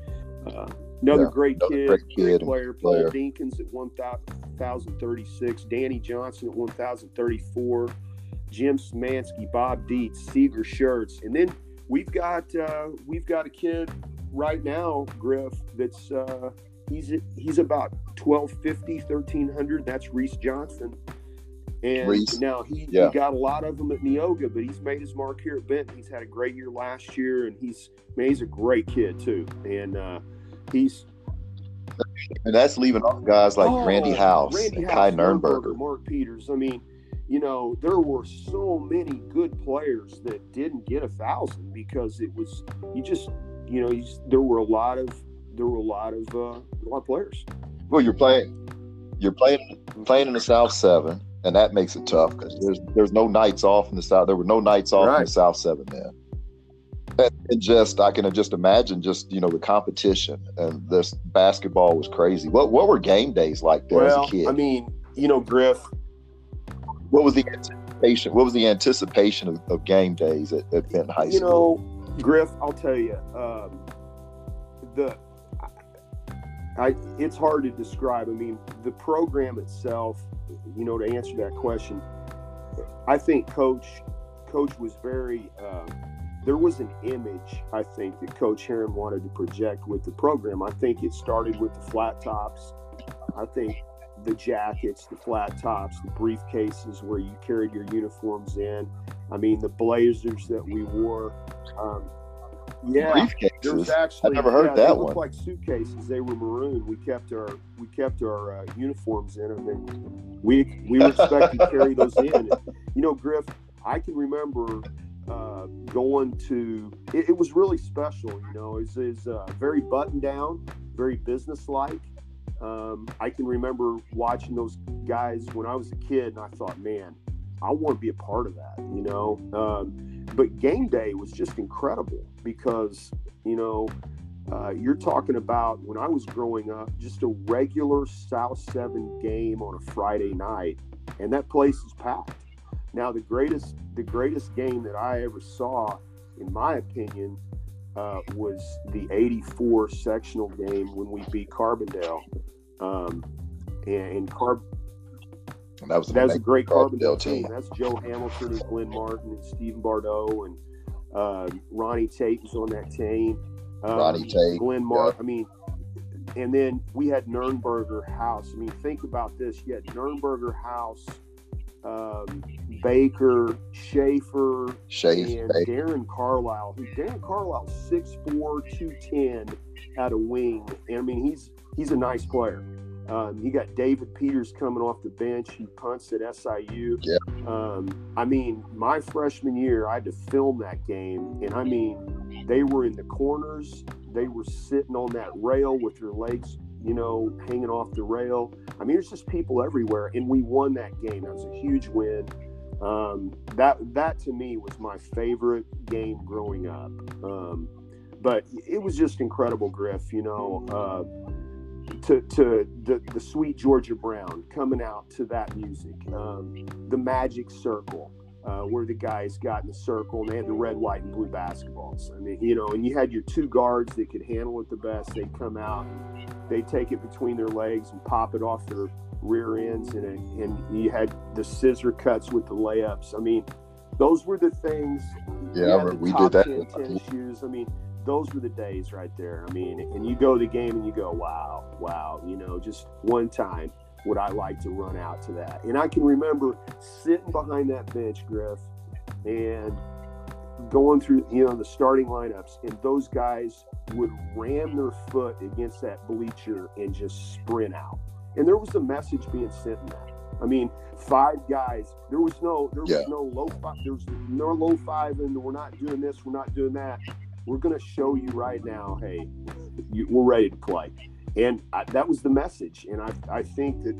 uh, another yeah, great another kid, great, great player. Paul Dinkins at 1,036, Danny Johnson at 1,034. Jim Smansky, Bob Dietz, Seeger Shirts, and then we've got uh, we've got a kid right now, Griff, that's uh, he's he's about 1250, 1300. That's Reese Johnson. And Reese. now he, yeah. he, got a lot of them at Neoga, but he's made his mark here at Benton. He's had a great year last year, and he's man, he's a great kid too. And uh, he's and that's leaving off guys like oh, Randy House Randy and House, Kai Nurnberger, Mark Peters. I mean, you know, there were so many good players that didn't get a thousand because it was you just you know you, there were a lot of there were a lot of uh, a lot of players. Well, you're playing you're playing playing in the South Seven, and that makes it tough because there's there's no nights off in the South. There were no nights off right. in the South Seven then. and just I can just imagine just you know the competition and this basketball was crazy. What what were game days like there well, as a kid? I mean, you know, Griff. What was the anticipation? What was the anticipation of, of game days at, at Benton High School? You know, Griff, I'll tell you, um, the I it's hard to describe. I mean, the program itself. You know, to answer that question, I think Coach Coach was very. Uh, there was an image I think that Coach Herrin wanted to project with the program. I think it started with the flat tops. I think the jackets, the flat tops, the briefcases where you carried your uniforms in. I mean, the blazers that we wore. Um, yeah, briefcases. Actually, I've never heard yeah, that they one. Looked like suitcases. They were maroon. We kept our we kept our uh, uniforms in them, and we we were expected to carry [laughs] those in. And, you know, Griff, I can remember uh, going to it, it, was really special you know is is uh, very buttoned down very businesslike um, i can remember watching those guys when i was a kid and i thought man i want to be a part of that you know um, but game day was just incredible because you know uh, you're talking about when i was growing up just a regular south seven game on a friday night and that place is packed now, the greatest the greatest game that I ever saw, in my opinion, uh, was the '84 sectional game when we beat Carbondale. Um, and, and Carb. That was, that was a great Carbondale, team. team. That's Joe Hamilton and Glenn Martin and Stephen Bardo and uh, Ronnie Tate was on that team. Um, Ronnie Tate, Glenn Martin. Yeah. I mean, and then we had Nurnberger House. I mean, think about this. You had Nurnberger House um, Baker, Schaefer, Schaefer, and Darren Carlisle. Who Darren Carlisle, 6'4", 210 at a wing. And I mean, he's he's a nice player. Um, you got David Peters coming off the bench. He punts at SIU. Yeah. Um, I mean, my freshman year, I had to film that game, and I mean, they were in the corners. They were sitting on that rail with their legs you know, hanging off the rail. I mean, there's just people everywhere, and we won that game. That was a huge win. Um, that that to me was my favorite game growing up. Um, but it was just incredible, Griff. You know, uh, to to the, the sweet Georgia Brown coming out to that music, um, the Magic Circle uh, where the guys got in the circle and they had the red, white, and blue basketballs. I mean, you know, and you had your two guards that could handle it the best. They'd come out, they'd take it between their legs and pop it off their rear ends, and, and you had the scissor cuts with the layups. I mean, those were the things. Yeah, we did that. 10, 10 shoes. I mean, those were the days right there. I mean, and you go to the game and you go, wow, wow, you know, just one time would I like to run out to that? And I can remember sitting behind that bench, Griff, and going through, you know, the starting lineups, and those guys would ram their foot against that bleacher and just sprint out. And there was a message being sent in that. I mean, five guys. There was no, there was yeah. no low five. There was no low five, and we're not doing this. We're not doing that. We're going to show you right now. Hey, you, we're ready to play. And I, that was the message. And I, I think that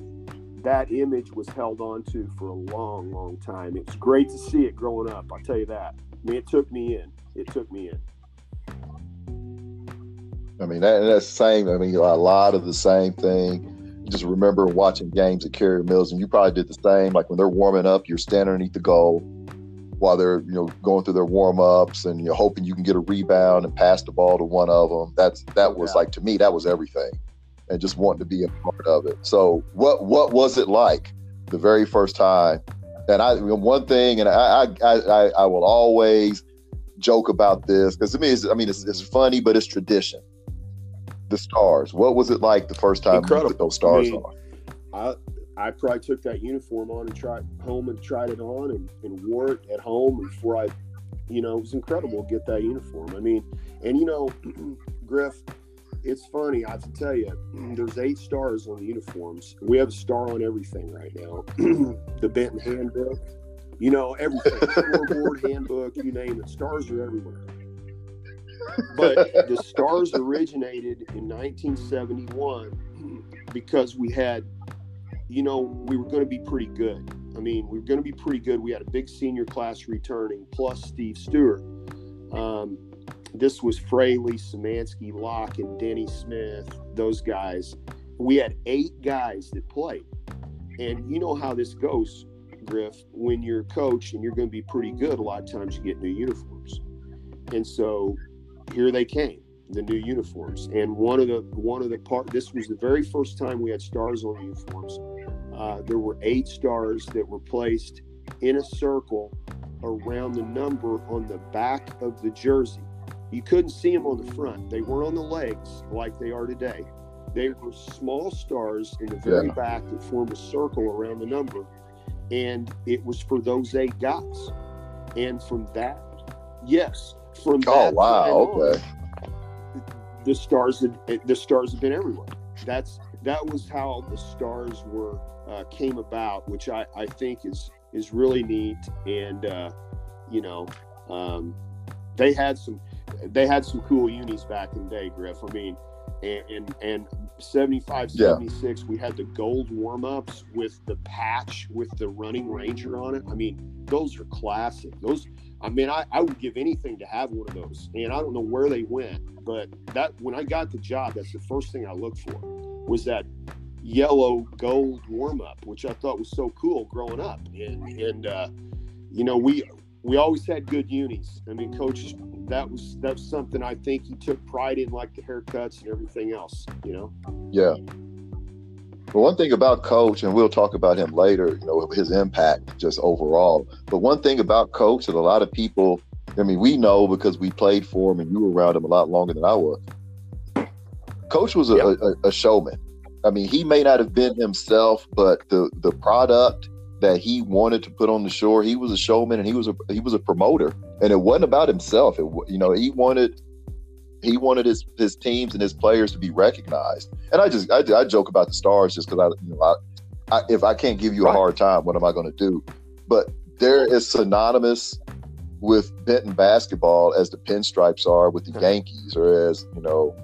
that image was held on to for a long long time. It's great to see it growing up i'll tell you that. I mean it took me in. It took me in. I mean that, that's the same. I mean a lot of the same thing. Just remember watching games at Carrier Mills, and you probably did the same. Like when they're warming up, you're standing underneath the goal while they're you know going through their warm ups, and you're hoping you can get a rebound and pass the ball to one of them. That's that was yeah. like to me that was everything and just wanting to be a part of it. So what what was it like the very first time? And I one thing, and I I I, I will always joke about this because to me, it's, I mean, it's, it's funny, but it's tradition. The stars. What was it like the first time Incredible. you put those stars I mean, on? I I probably took that uniform on and tried home and tried it on and, and wore it at home before I, you know, it was incredible to get that uniform. I mean, and you know, [clears throat] Griff, it's funny. I have to tell you, [clears throat] there's eight stars on the uniforms. We have a star on everything right now. [clears throat] the Benton handbook, you know, everything. [laughs] Scoreboard handbook, you name it. Stars are everywhere. But the stars originated in 1971 because we had, you know, we were going to be pretty good. I mean, we were going to be pretty good. We had a big senior class returning, plus Steve Stewart. Um, this was Fraley, Samansky, Locke, and Denny Smith. Those guys. We had eight guys that played, and you know how this goes, Griff. When you're a coach and you're going to be pretty good, a lot of times you get new uniforms, and so here they came the new uniforms. And one of the one of the part this was the very first time we had stars on uniforms. Uh, there were eight stars that were placed in a circle around the number on the back of the jersey. You couldn't see them on the front. They weren't on the legs like they are today. They were small stars in the very yeah. back that formed a circle around the number. And it was for those eight guys. And from that, yes, from oh, that. Oh, wow. Okay. On, the stars the stars have been everywhere. That's that was how the stars were uh, came about, which I, I think is is really neat. And uh, you know, um, they had some they had some cool unis back in the day, Griff. I mean, and and, and 75, 76, yeah. we had the gold warm ups with the patch with the running ranger on it. I mean, those are classic. Those I mean, I, I would give anything to have one of those. And I don't know where they went, but that when I got the job, that's the first thing I looked for was that yellow gold warm up, which I thought was so cool growing up. And and uh, you know, we we always had good unis. I mean, coach, that was that's something I think he took pride in, like the haircuts and everything else. You know. Yeah. But one thing about Coach, and we'll talk about him later, you know, his impact just overall. But one thing about Coach that a lot of people, I mean, we know because we played for him and you were around him a lot longer than I was. Coach was a, yep. a, a showman. I mean, he may not have been himself, but the the product that he wanted to put on the shore, he was a showman and he was a he was a promoter, and it wasn't about himself. It you know he wanted he wanted his his teams and his players to be recognized. And I just I, I joke about the stars just because I you know I, I, if I can't give you a hard time, what am I going to do? But there is synonymous with Benton basketball as the pinstripes are with the Yankees, or as you know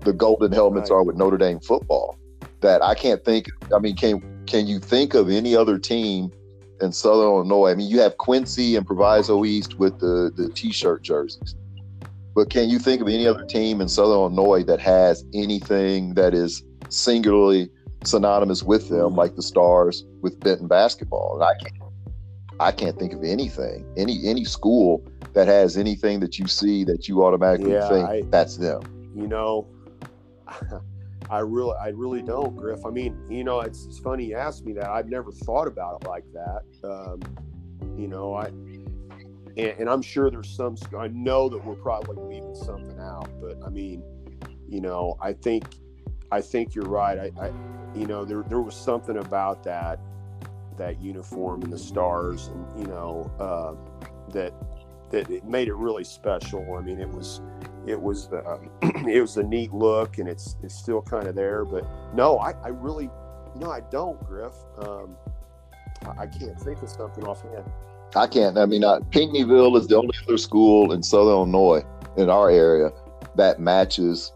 the golden helmets right. are with Notre Dame football. That I can't think. I mean, can can you think of any other team in Southern Illinois? I mean, you have Quincy and Proviso East with the the t-shirt jerseys. But can you think of any other team in Southern Illinois that has anything that is singularly synonymous with them, like the Stars with Benton basketball? And I can't, I can't think of anything, any any school that has anything that you see that you automatically yeah, think I, that's them. You know, [laughs] I really, I really don't, Griff. I mean, you know, it's, it's funny you asked me that. I've never thought about it like that. Um, you know, I and, and I'm sure there's some. I know that we're probably leaving something out, but I mean, you know, I think I think you're right. I, I you know, there there was something about that that uniform and the stars, and you know, uh, that that it made it really special. I mean, it was it was uh, [clears throat] it was a neat look, and it's it's still kind of there. But no, I, I really, you know, I don't, Griff. Um, I, I can't think of something offhand. I can't. I mean, uh, Pinckneyville is the only other school in Southern Illinois in our area that matches.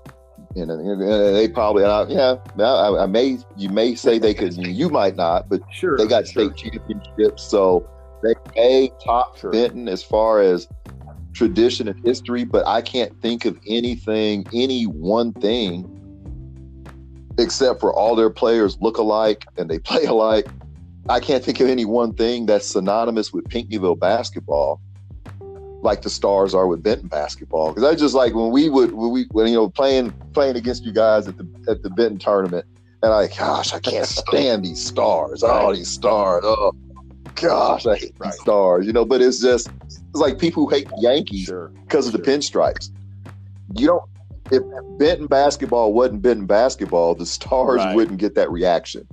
You know, they probably, I, yeah, I, I, may, you may say they could, you might not, but sure, they got sure. state championships. So they may top sure. Benton as far as tradition and history, but I can't think of anything, any one thing, except for all their players look alike and they [laughs] play alike I can't think of any one thing that's synonymous with Pinckneyville basketball, like the Stars are with Benton basketball. Because I just like when we would when we when you know playing playing against you guys at the at the Benton tournament, and I gosh I can't stand these stars. Oh, these stars. Oh gosh, I hate right. stars. You know, but it's just it's like people who hate Yankees because sure. of the pinstripes. You don't. If Benton basketball wasn't Benton basketball, the stars right. wouldn't get that reaction.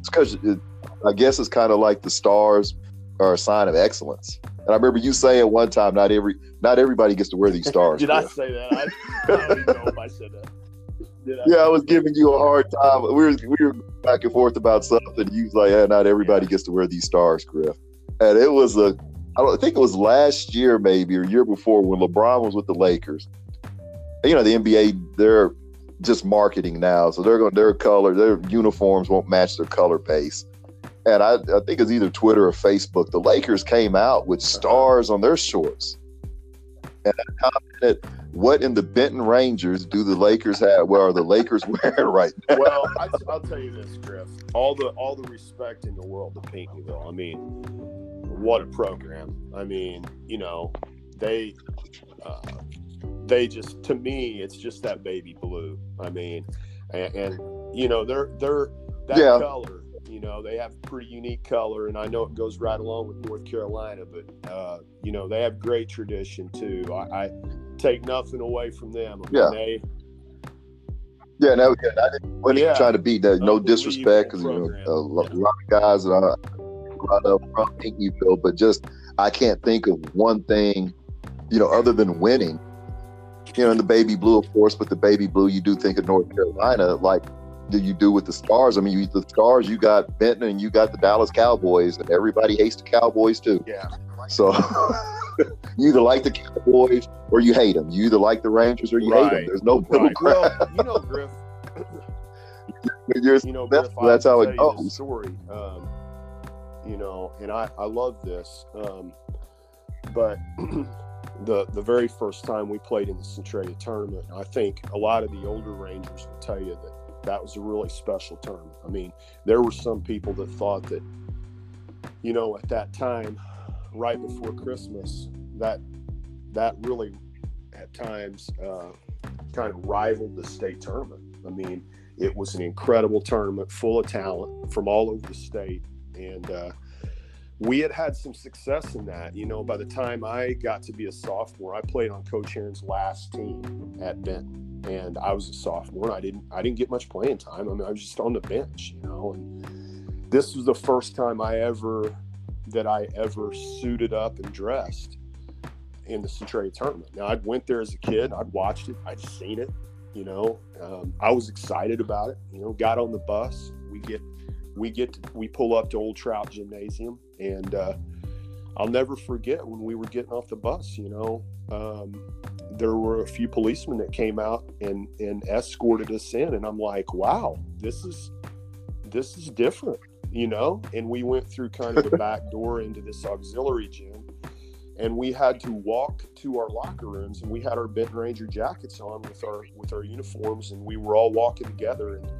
It's because I guess it's kind of like the stars are a sign of excellence. And I remember you saying one time, not every not everybody gets to wear these stars. [laughs] Did I say that? I, I, don't even know if I said that. I? [laughs] Yeah, I was giving you a hard time. We were we were back and forth about something. You was like, "Yeah, not everybody gets to wear these stars, Griff." And it was a, I don't I think it was last year maybe or year before when LeBron was with the Lakers. You know, the NBA they're just marketing now, so they're going their color, their uniforms won't match their color base and I, I think it's either Twitter or Facebook. The Lakers came out with stars on their shorts, and I "What in the Benton Rangers do the Lakers have? Where are the Lakers [laughs] wearing right now?" Well, I, will tell you this, Griff. All the all the respect in the world to Pinckneyville. I mean, what a program. I mean, you know, they uh, they just to me, it's just that baby blue. I mean, and, and you know, they're they're that yeah. color you know, they have pretty unique color, and I know it goes right along with North Carolina. But uh, you know, they have great tradition too. I, I take nothing away from them. I mean, yeah. They, yeah, no, yeah, I didn't, yeah. trying to be that. No disrespect, because you know, a lot, of guys that I brought up from Pinckneyville, but just I can't think of one thing, you know, other than winning. You know, in the baby blue, of course, but the baby blue, you do think of North Carolina, like do you do with the stars? I mean, you, the stars, you got Benton and you got the Dallas Cowboys, and everybody hates the Cowboys too. Yeah. So [laughs] you either like the Cowboys or you hate them. You either like the Rangers or you right. hate them. There's no middle right. ground. Well, you know, Griff. [laughs] you know, Griff, that's, how it goes. Story, um, you know, and I I love this, um, but. [clears throat] the the very first time we played in the Centralia tournament, I think a lot of the older Rangers will tell you that that was a really special tournament. I mean, there were some people that thought that, you know, at that time, right before Christmas, that that really at times uh, kind of rivaled the state tournament. I mean, it was an incredible tournament full of talent from all over the state, and uh, we had had some success in that. You know, by the time I got to be a sophomore, I played on Coach Herrin's last team at Benton and I was a sophomore. And I didn't I didn't get much playing time. I mean, I was just on the bench, you know. And this was the first time I ever that I ever suited up and dressed in the Centralia tournament. Now I went there as a kid. I'd watched it. I'd seen it. You know, um, I was excited about it. You know, got on the bus. We get we get to, we pull up to Old Trout Gymnasium, and uh, I'll never forget when we were getting off the bus. You know, um, there were a few policemen that came out and and escorted us in and i'm like wow this is this is different you know and we went through kind of the back door into this auxiliary gym and we had to walk to our locker rooms and we had our benton ranger jackets on with our with our uniforms and we were all walking together and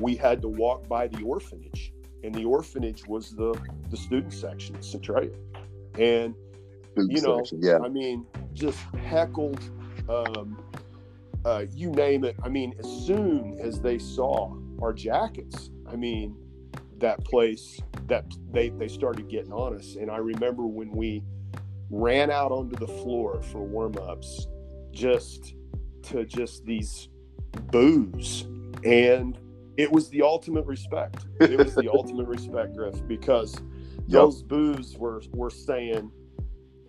we had to walk by the orphanage and the orphanage was the the student section of centralia and you know, section, yeah. I mean, just heckled, um, uh, you name it. I mean, as soon as they saw our jackets, I mean, that place that they they started getting on us. And I remember when we ran out onto the floor for warm ups, just to just these boos, and it was the ultimate respect. It was the [laughs] ultimate respect, Griff, because yep. those boos were were saying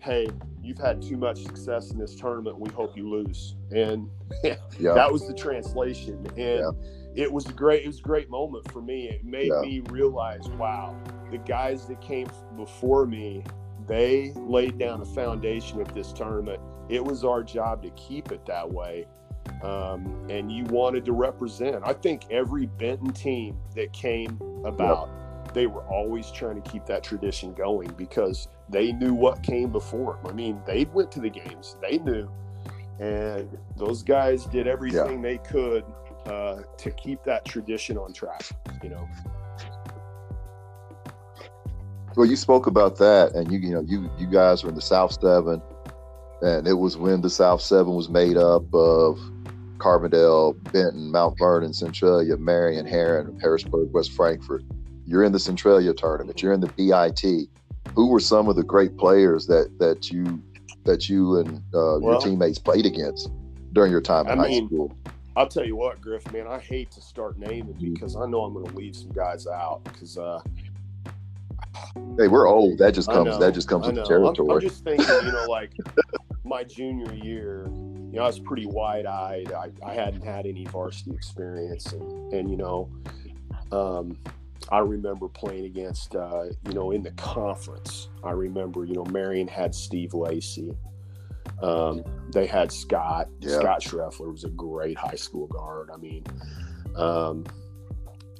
hey, you've had too much success in this tournament. We hope you lose. And [laughs] yeah. that was the translation. And yeah. It was a great, it was a great moment for me. It made yeah. me realize, wow, the guys that came before me, they laid down a foundation of this tournament. It was our job to keep it that way. Um, and you wanted to represent. I think every Benton team that came about they were always trying to keep that tradition going because they knew what came before them. I mean, they went to the games, they knew, and those guys did everything yeah. they could uh, to keep that tradition on track. You know. Well, you spoke about that, and you you know you you guys were in the South Seven, and it was when the South Seven was made up of Carbondale, Benton, Mount Vernon, Centralia, Marion, Herrin, Harrisburg, West Frankfort you're in the Centralia tournament, you're in the BIT. Who were some of the great players that that you that you and uh, well, your teammates played against during your time in I high mean, school? I'll tell you what, Griff, man, I hate to start naming mm-hmm. because I know I'm going to leave some guys out because. Uh, hey, we're old. That just comes. That just comes with the territory. I'm, I'm just thinking, you know, [laughs] like my junior year, you know, I was pretty wide eyed. I, I hadn't had any varsity experience, and, and you know, um, I remember playing against, uh, you know, in the conference. I remember, you know, Marion had Steve Lacey. Um, they had Scott. Yeah. Scott Schreffler was a great high school guard. I mean, um,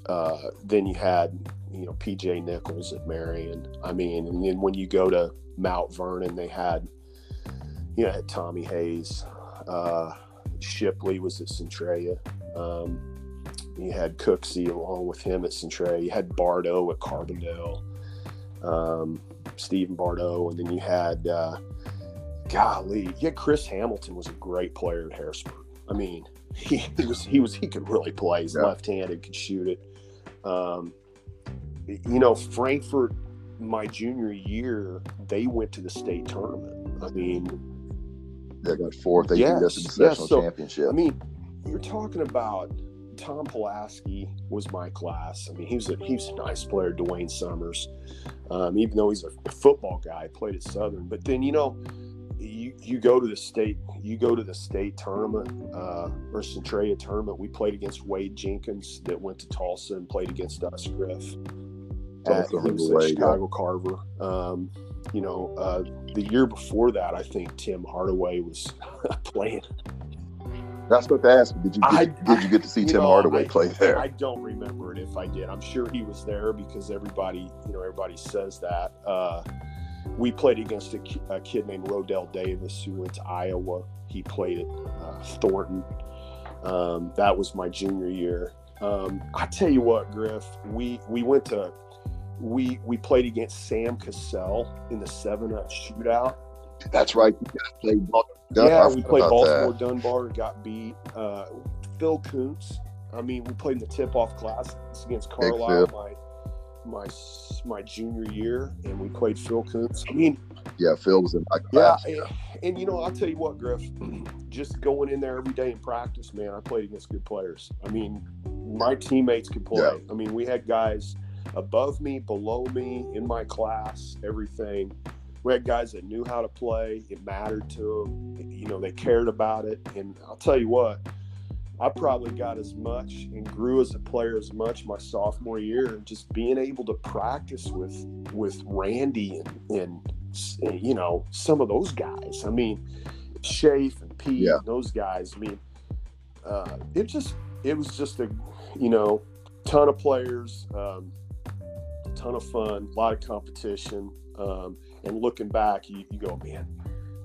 uh, then you had, you know, PJ Nichols at Marion. I mean, and then when you go to Mount Vernon, they had, you know, had Tommy Hayes. Uh, Shipley was at Centralia. Um, you had Cooksey along with him at Centralia. You had Bardo at Carbondale, um, Stephen Bardo, and then you had, uh, golly, yeah, Chris Hamilton was a great player at Harrisburg. I mean, [laughs] he, he was he was he could really play. He's Yeah. left-handed, could shoot it. Um, you know, Frankfort, my junior year, they went to the state tournament. I mean, They got fourth. They Yes, in the yes, so, championship. I mean, you're talking about Tom Pulaski was my class. I mean, he was a he was a nice player. Dwayne Summers, um, even though he's a football guy, played at Southern. But then you know, you you go to the state you go to the state tournament uh, or Centralia tournament. We played against Wade Jenkins that went to Tulsa and played against us, Griff. At, Tulsa, he was at yeah. Chicago Carver. Um, you know, uh, the year before that, I think Tim Hardaway was [laughs] playing That's what asked me. Did you get, I- did you get to see Tim know, Hardaway I- play there? I don't remember it if I did. I'm sure he was there because everybody, you know, everybody says that. Uh, we played against a, a kid named Rodell Davis who went to Iowa. He played at uh, Thornton. Um, that was my junior year. Um, I tell you what, Griff, we we went to we we played against Sam Cassell in the seven up shootout. That's right. You guys played Baltimore. Yeah, we played Baltimore that. Dunbar got beat. Uh, Phil Koontz. I mean, we played in the tip-off class against Carlisle my my junior year, and we played Phil Koontz. I mean, Yeah, Phil was in my yeah, class. and, and you know, I'll tell you what, Griff. [clears throat] Just going in there every day in practice, man, I played against good players. I mean, my teammates could play. Yeah. I mean, we had guys above me, below me, in my class, everything. We had guys that knew how to play. It mattered to them. You know, they cared about it. And I'll tell you what, I probably got as much and grew as a player as much my sophomore year, and just being able to practice with with Randy and and you know some of those guys. I mean, Shafe and Pete, Yeah. those guys. I mean, uh, it just it was just a you know ton of players, um, ton of fun, a lot of competition. Um, and looking back, you, you go, man,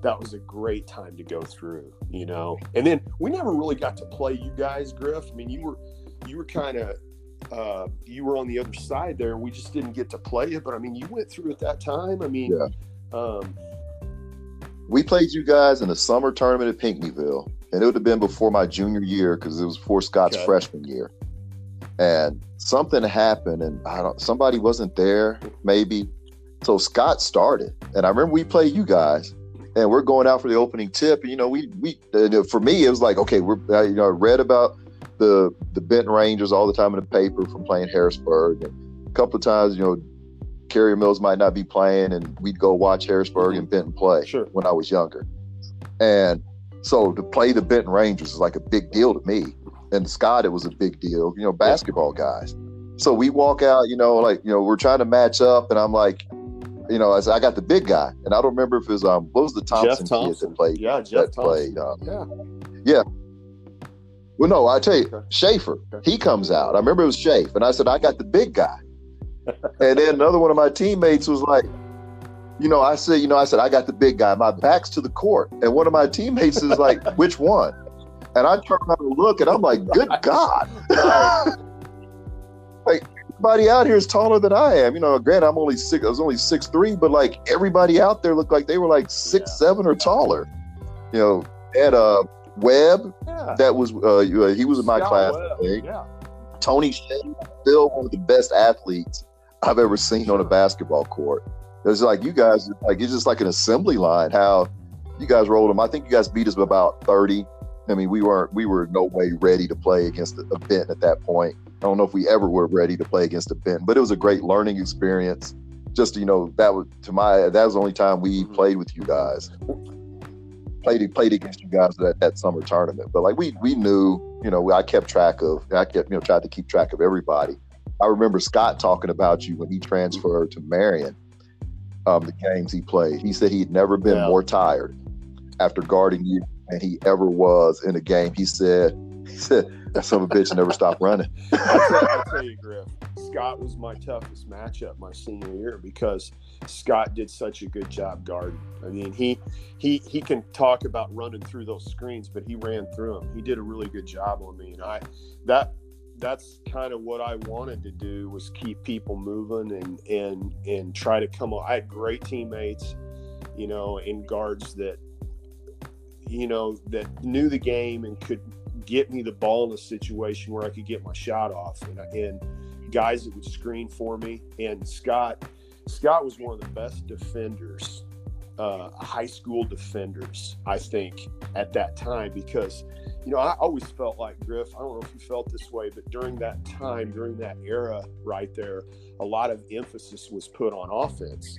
that was a great time to go through, you know. And then we never really got to play you guys, Griff. I mean, you were you were kind of uh, you were on the other side there. We just didn't get to play it, but I mean, you went through at that time. I mean, Yeah. um, We played you guys in the summer tournament at Pinckneyville, and it would have been before my junior year because it was before Scott's Okay. freshman year. And something happened, and I don't. Somebody wasn't there, maybe. So Scott started, and I remember we played you guys, and we're going out for the opening tip. And you know, we we uh, for me it was like, okay, we're uh, you know I read about the the Benton Rangers all the time in the paper from playing Harrisburg, and a couple of times you know Carrier Mills might not be playing, and we'd go watch Harrisburg and Benton play Sure. when I was younger. And so to play the Benton Rangers is like a big deal to me. And Scott, it was a big deal, you know, basketball guys. So we walk out, you know, like, you know, we're trying to match up, and I'm like, you know, I said, I got the big guy. And I don't remember if it was, um, what was the Thompson, Jeff kid that played? Yeah, Jeff that Thompson. played, um, yeah, well, no, I tell you, Okay. Schaefer, Okay. he comes out. I remember it was Schaefer, and I said, I got the big guy. and then another one of my teammates was like, you know, I said, you know, I said, I got the big guy. My back's to the court. And one of my teammates is like, [laughs] which one? And I turn around and look, and I'm like, good God. [laughs] like, everybody out here is taller than I am. You know, granted, I'm only six, I was only six three, but like everybody out there looked like they were like six, Yeah. seven or taller. You know, and uh, Webb, yeah. that was uh, uh, he was in my Scott class. Webb, I think. Yeah, Tony Shea, still one of the best athletes I've ever seen on a basketball court. It's like you guys, like it's just like an assembly line. How you guys rolled them. I think you guys beat us by about thirty. I mean, we weren't, we were no way ready to play against a Benton at that point. I don't know if we ever were ready to play against a Benton, but it was a great learning experience. Just you know, that was to my that was the only time we Mhm. played with you guys. Played played against you guys at that summer tournament, but like we we knew, you know, I kept track of, I kept you know tried to keep track of everybody. I remember Scott talking about you when he transferred to Marion. Um, the games he played, he said he'd never been Yeah. more tired after guarding you than he ever was in a game. He said, that son of a bitch never stopped running. [laughs] I'll tell, I'll tell you, Griff. Scott was my toughest matchup my senior year because Scott did such a good job guarding. I mean, he he he can talk about running through those screens, but he ran through them. He did a really good job on me, and I that that's kind of what I wanted to do was keep people moving and and and try to come. I had great teammates, you know, in guards that you know that knew the game and could get me the ball in a situation where I could get my shot off, and, and guys that would screen for me. And Scott, Scott was one of the best defenders, uh, high school defenders, I think, at that time because you know, I always felt like Griff. I don't know if you felt this way, but during that time, during that era, right there, a lot of emphasis was put on offense.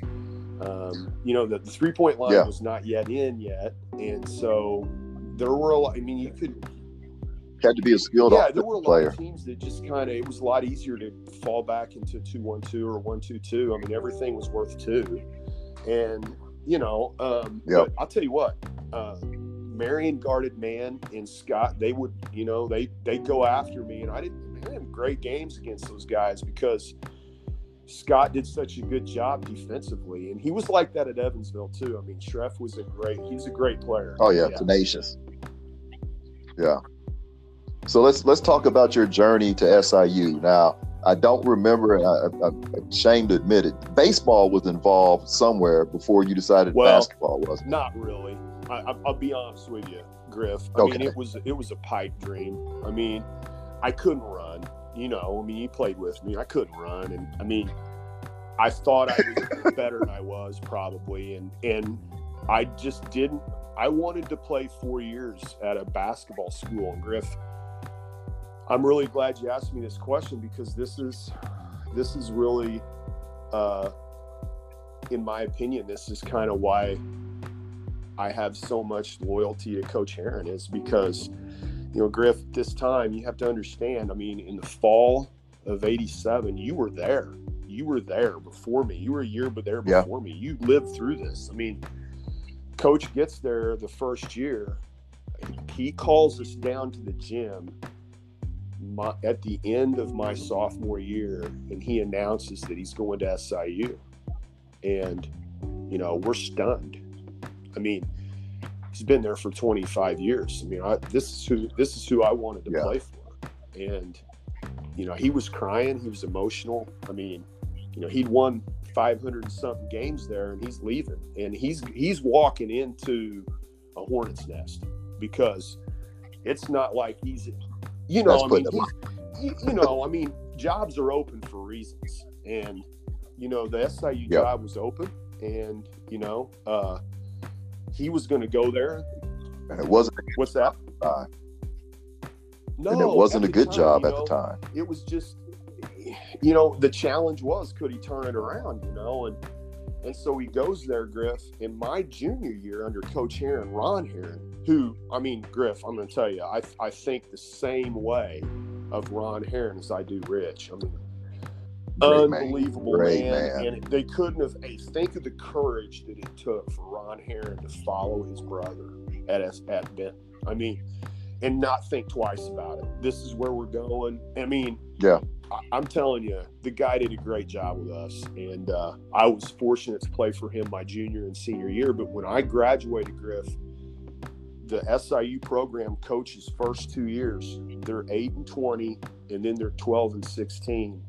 Um, you know, the, the three point line yeah. was not yet in yet, and so there were a lot. I mean, you could had to be a skilled player. yeah. There were a player. lot of teams that just kind of it was a lot easier to fall back into two one two or one two two. I mean, everything was worth two, and you know, um, yep. I'll tell you what. Uh, Marion guarded man and Scott, they would, you know, they they go after me, and I didn't I had great games against those guys because Scott did such a good job defensively, and he was like that at Evansville too. I mean, Shreff was a great, he's a great player. Oh yeah, yeah. tenacious. Yeah. So let's let's talk about your journey to SIU. Now, I don't remember, and I, am ashamed to admit it. Baseball was involved somewhere before you decided well, basketball was. Not really. I, will be honest with you, Griff. I okay. mean, it was it was a pipe dream. I mean, I couldn't run. You know, I mean, you played with me. I couldn't run, and I mean, I thought I was [laughs] better than I was probably, and and I just didn't. I wanted to play four years at a basketball school, and Griff. I'm really glad you asked me this question because this is this is really, uh, in my opinion, this is kind of why I have so much loyalty to Coach Herrin is because, you know, Griff, this time you have to understand. I mean, in the fall of '87, you were there. You were there before me. You were a year, but there before yeah. me. You lived through this. I mean, Coach gets there the first year. He calls us down to the gym my, at the end of my sophomore year, and he announces that he's going to SIU. And, you know, we're stunned I mean, he's been there for 25 years. I mean, I, this is who this is who I wanted to yeah. play for, and you know, he was crying, he was emotional. I mean, you know, he'd won 500 something games there, and he's leaving, and he's he's walking into a hornet's nest because it's not like he's, you know, I mean, you, you know, I mean, jobs are open for reasons, and you know, the SIU yep. job was open, and you know, uh, he was going to go there. And it wasn't. What's that? No, and it wasn't a good time, job at know, the time. It was just, you know, the challenge was could he turn it around, you know, and and so he goes there, Griff. In my junior year under Coach Herrin, Ron Herrin, who I mean, Griff, I'm going to tell you, I I think the same way of Ron Herrin as I do Rich. I mean, Great unbelievable man. man. And they couldn't have. Hey, think of the courage that it took for Ron Herrin to follow his brother at at Benton. I mean, and not think twice about it. This is where we're going. I mean, yeah. I, am telling you, the guy did a great job with us, and uh, I was fortunate to play for him my junior and senior year. But when I graduated, Griff, the SIU program coaches first two years, they're eight and twenty, and then they're twelve and sixteen.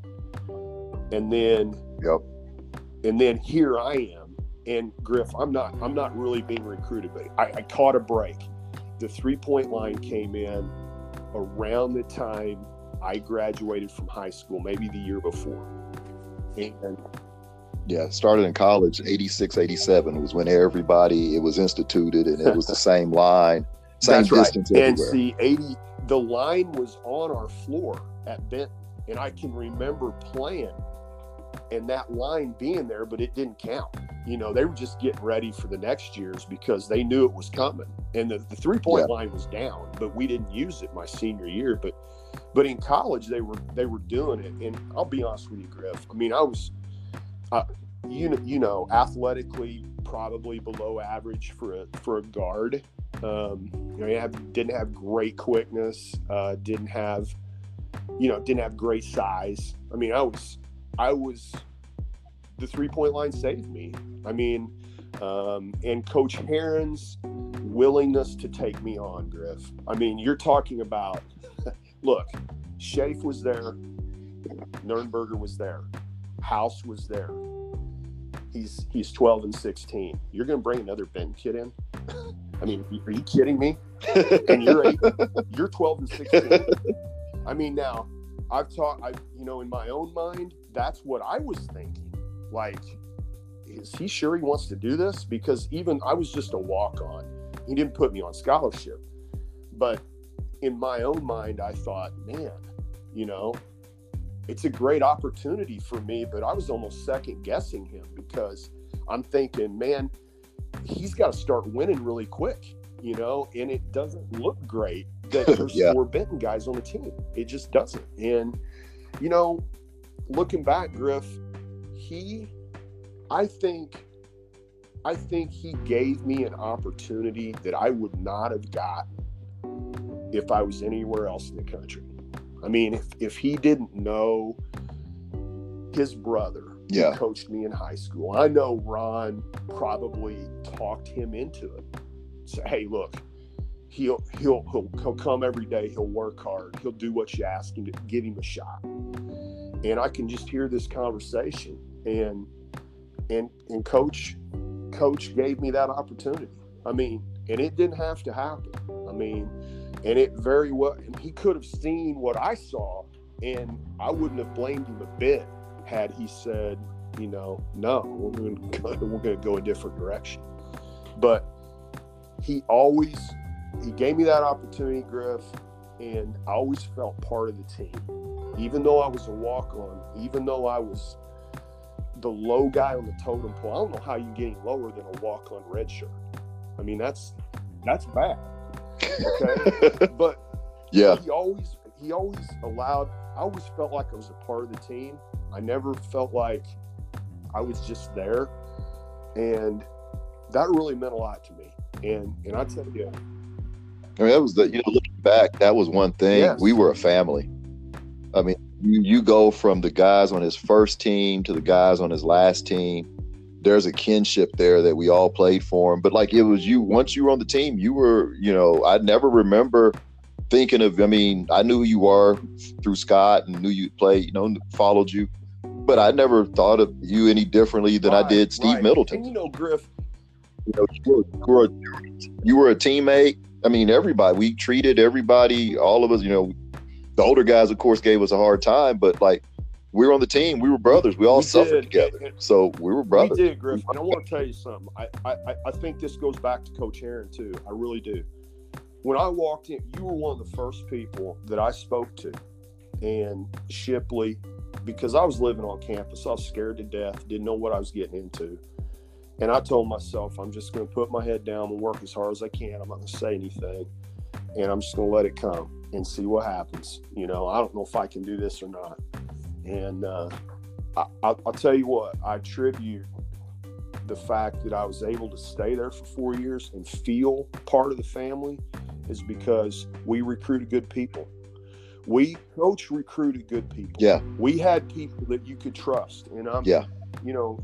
And then yep. and then here i am. And griff i'm not i'm not really being recruited but i, I caught a break. The three point line came in around the time i graduated from high school maybe the year before. And yeah started in college 86 87 was when everybody it was instituted and it was the [laughs] same line same distance right. and see 80 the line was on our floor at benton and i can remember playing and that line being there, but it didn't count. You know, they were just getting ready for the next years because they knew it was coming. And the, the three point yeah. line was down, but we didn't use it my senior year. But but in college they were they were doing it. And I'll be honest with you, Griff. I mean, I was uh, you know you know athletically probably below average for a for a guard. Um, you know, I have, didn't have great quickness, uh, didn't have you know didn't have great size. I mean, I was I was the three point line saved me. I mean, um, and Coach Herrin's willingness to take me on, Griff. I mean, you're talking about. [laughs] look, Shafe was there, Nurnberger was there, House was there. He's he's 12 and 16. You're going to bring another Ben kid in? [laughs] I mean, are you kidding me? [laughs] and you're eight, you're 12 and 16. I mean, now I've taught, I you know, in my own mind, that's what I was thinking. Like, is he sure he wants to do this? Because even I was just a walk on. He didn't put me on scholarship, but in my own mind, I thought, man, you know, it's a great opportunity for me. But I was almost second guessing him because I'm thinking, man, he's got to start winning really quick, you know, and it doesn't look great that [laughs] there's yeah. four Benton guys on the team. It just doesn't. And, you know, looking back, Griff, he, I think, I think he gave me an opportunity that I would not have gotten if I was anywhere else in the country. I mean, if, if he didn't know his brother yeah. coached me in high school. I know Ron probably talked him into it. Say, hey, look, he'll he'll he'll he'll come every day. He'll work hard. He'll do what you ask him to give him a shot. And I can just hear this conversation. And and and coach coach gave me that opportunity. I mean, and it didn't have to happen. I mean, and it very well. He could have seen what I saw, and I wouldn't have blamed him a bit had he said, you know, no, we're going [laughs] to go, we're going to go a different direction. But he always he gave me that opportunity, Griff, and I always felt part of the team. Even though I was a walk on, even though I was the low guy on the totem pole, I don't know how you get any lower than a walk on red shirt. I mean, that's that's bad. Okay. [laughs] but yeah, he always he always allowed I always felt like I was a part of the team. I never felt like I was just there. And that really meant a lot to me. And and I tell you I mean, that was the you know looking back, that was one thing. Yes. We were a family. I mean, you, you go from the guys on his first team to the guys on his last team. There's a kinship there that we all played for him. But like it was you once you were on the team, you were, you know, I never remember thinking of I mean, I knew who you were through Scott and knew you played, you know, followed you. But I never thought of you any differently than right, I did Steve right. Middleton. And you know, Griff, you know, you were, you were, a, you were a teammate I mean, everybody, we treated everybody, all of us, you know, the older guys, of course, gave us a hard time, but like we were on the team, we were brothers. We all we suffered did. together. So we were brothers. We did, Griff. And I want to tell you something. I, I, I think this goes back to Coach Herrin, too. I really do. When I walked in, you were one of the first people that I spoke to. And Shipley, because I was living on campus, I was scared to death, didn't know what I was getting into. And I told myself, I'm just going to put my head down and work as hard as I can. I'm not going to say anything. And I'm just going to let it come and see what happens. You know, I don't know if I can do this or not. And uh, I, will tell you what, I attribute the fact that I was able to stay there for four years and feel part of the family is because we recruited good people. We coach recruited good people. Yeah. We had people that you could trust. And I'm, yeah. you know,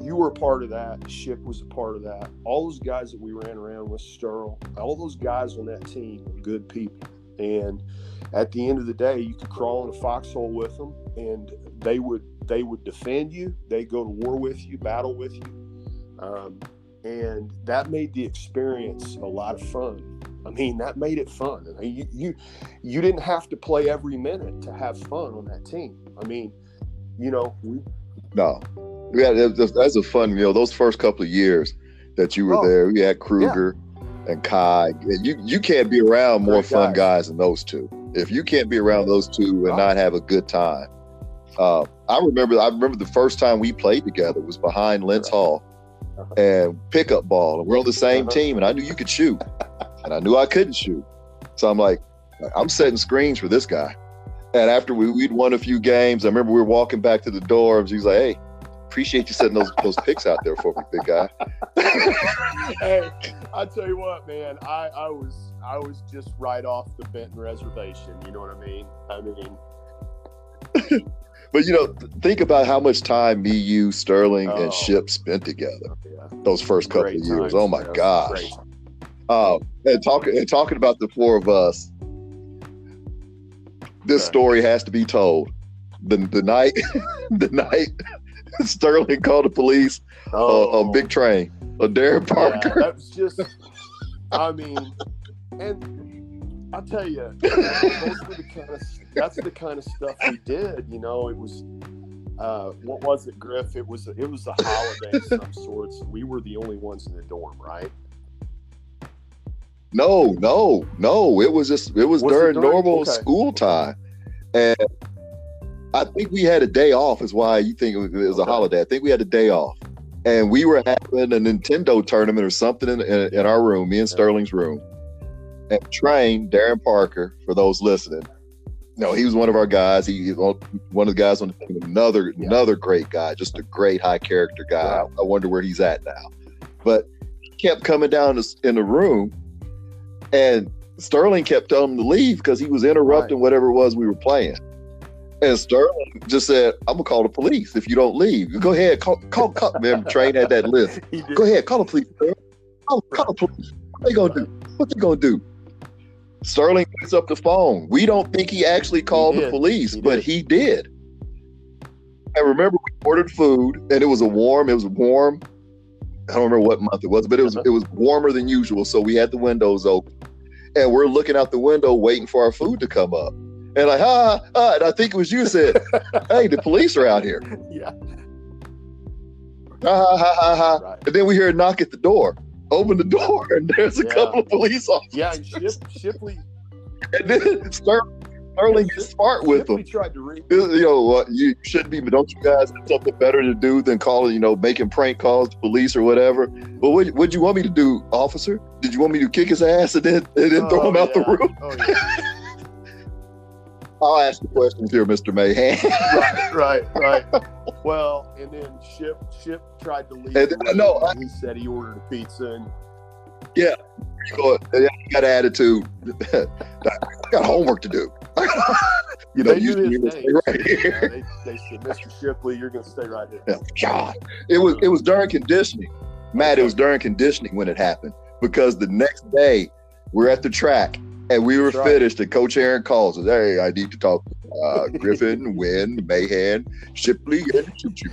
you were a part of that. Ship was a part of that. All those guys that we ran around with, Sterl, all those guys on that team were good people. And at the end of the day, you could crawl in a foxhole with them, and they would they would defend you. They go to war with you, battle with you, um, and that made the experience a lot of fun. I mean, that made it fun. I mean, you, you you didn't have to play every minute to have fun on that team. I mean, you know, we no yeah, that's a fun. You know, those first couple of years that you were oh, there, we had Kruger yeah. and Kai. You you can't be around more fun guys. guys. than those two. If you can't be around those two and not have a good time, uh, I remember. I remember the first time we played together was behind Lentz Hall uh-huh. and pickup ball, and we're on the same uh-huh. team. And I knew you could shoot, and I knew I couldn't shoot. So I'm like, I'm setting screens for this guy. And after we, we'd won a few games, I remember we were walking back to the dorms. He's like, "Hey, appreciate you setting those those picks out there for me, big guy. [laughs] hey, I tell you what, man, I, I was I was just right off the Benton reservation. You know what I mean? I mean, [laughs] But you know, think about how much time me, you, Sterling, Oh. and Ship spent together Yeah. those first couple Great of years. times, oh my man. gosh! Great. Uh, and talking and talking about the four of us, this Okay. story has to be told. The the night [laughs] the night [laughs] Sterling called the police Oh, on, on Big Train on Darren yeah, Parker. that was just. I [laughs] mean, and I'll tell you, [laughs] the kind of that's the kind of stuff we did. You know, it was. Uh, what was it, Griff? It was it was a holiday of some sorts. We were the only ones in the dorm, right? No, no, no. It was just it was, Was it during during- normal okay. school time, and I think we had a day off. Is why you think it was, a Okay. holiday. I think we had a day off, and we were having a Nintendo tournament or something in, in, in our room, me and Sterling's room. And train Darren Parker for those listening. No, he was one of our guys. He, one of the guys on the team. Another Yeah. another great guy, just a great high character guy. Wow. I wonder where he's at now. But he kept coming down in the room, and Sterling kept telling him to leave because he was interrupting whatever it was we were playing. And Sterling just said, "I'm gonna call the police if you don't leave. Go ahead, call, call, call." Man, Train had that list. [laughs] Go ahead, call the police. Call, call the police. What they gonna do? What they gonna do? Sterling picks up the phone. We don't think he actually called the police, He but did. he did. I remember we ordered food, and it was a warm. It was warm. I don't remember what month it was, but it was Uh-huh. it was warmer than usual. So we had the windows open, and we're looking out the window waiting for our food to come up. And like, ah, ah, and I think it was you said, [laughs] "Hey, the police are out here." Yeah, Ha ha ha ha ha. right. And then we hear a knock at the door. Open the door, [laughs] and there's a Yeah. couple of police officers. Yeah, and Ship, Shipley, And then Ster- Sterling gets smart with Shipley them. tried to read. You know what? You shouldn't be, but don't you guys have something better to do than calling, you know, making prank calls to police or whatever? But what would you want me to do, officer? Did you want me to kick his ass and then, and then throw Oh, him out the room? Oh yeah, [laughs] I'll ask the questions here, Mr. Mahan. right, right, right. [laughs] Well, and then Ship, Ship tried to leave. And- the no, I- and he said he ordered a pizza, and you got attitude. [laughs] I got homework to do. [laughs] you know, they you, knew you're his gonna name. stay right here. Yeah, they, they said, "Mr. Shipley, you're going to stay right here." Yeah, God, it was it was during conditioning, Matt. It was during conditioning when it happened because the next day we're at the track and we were That's right. finished. And Coach Herrin calls us, "Hey, I need to talk to uh, [laughs] Griffin, Wynn, Mahan, Shipley, and Choo Choo."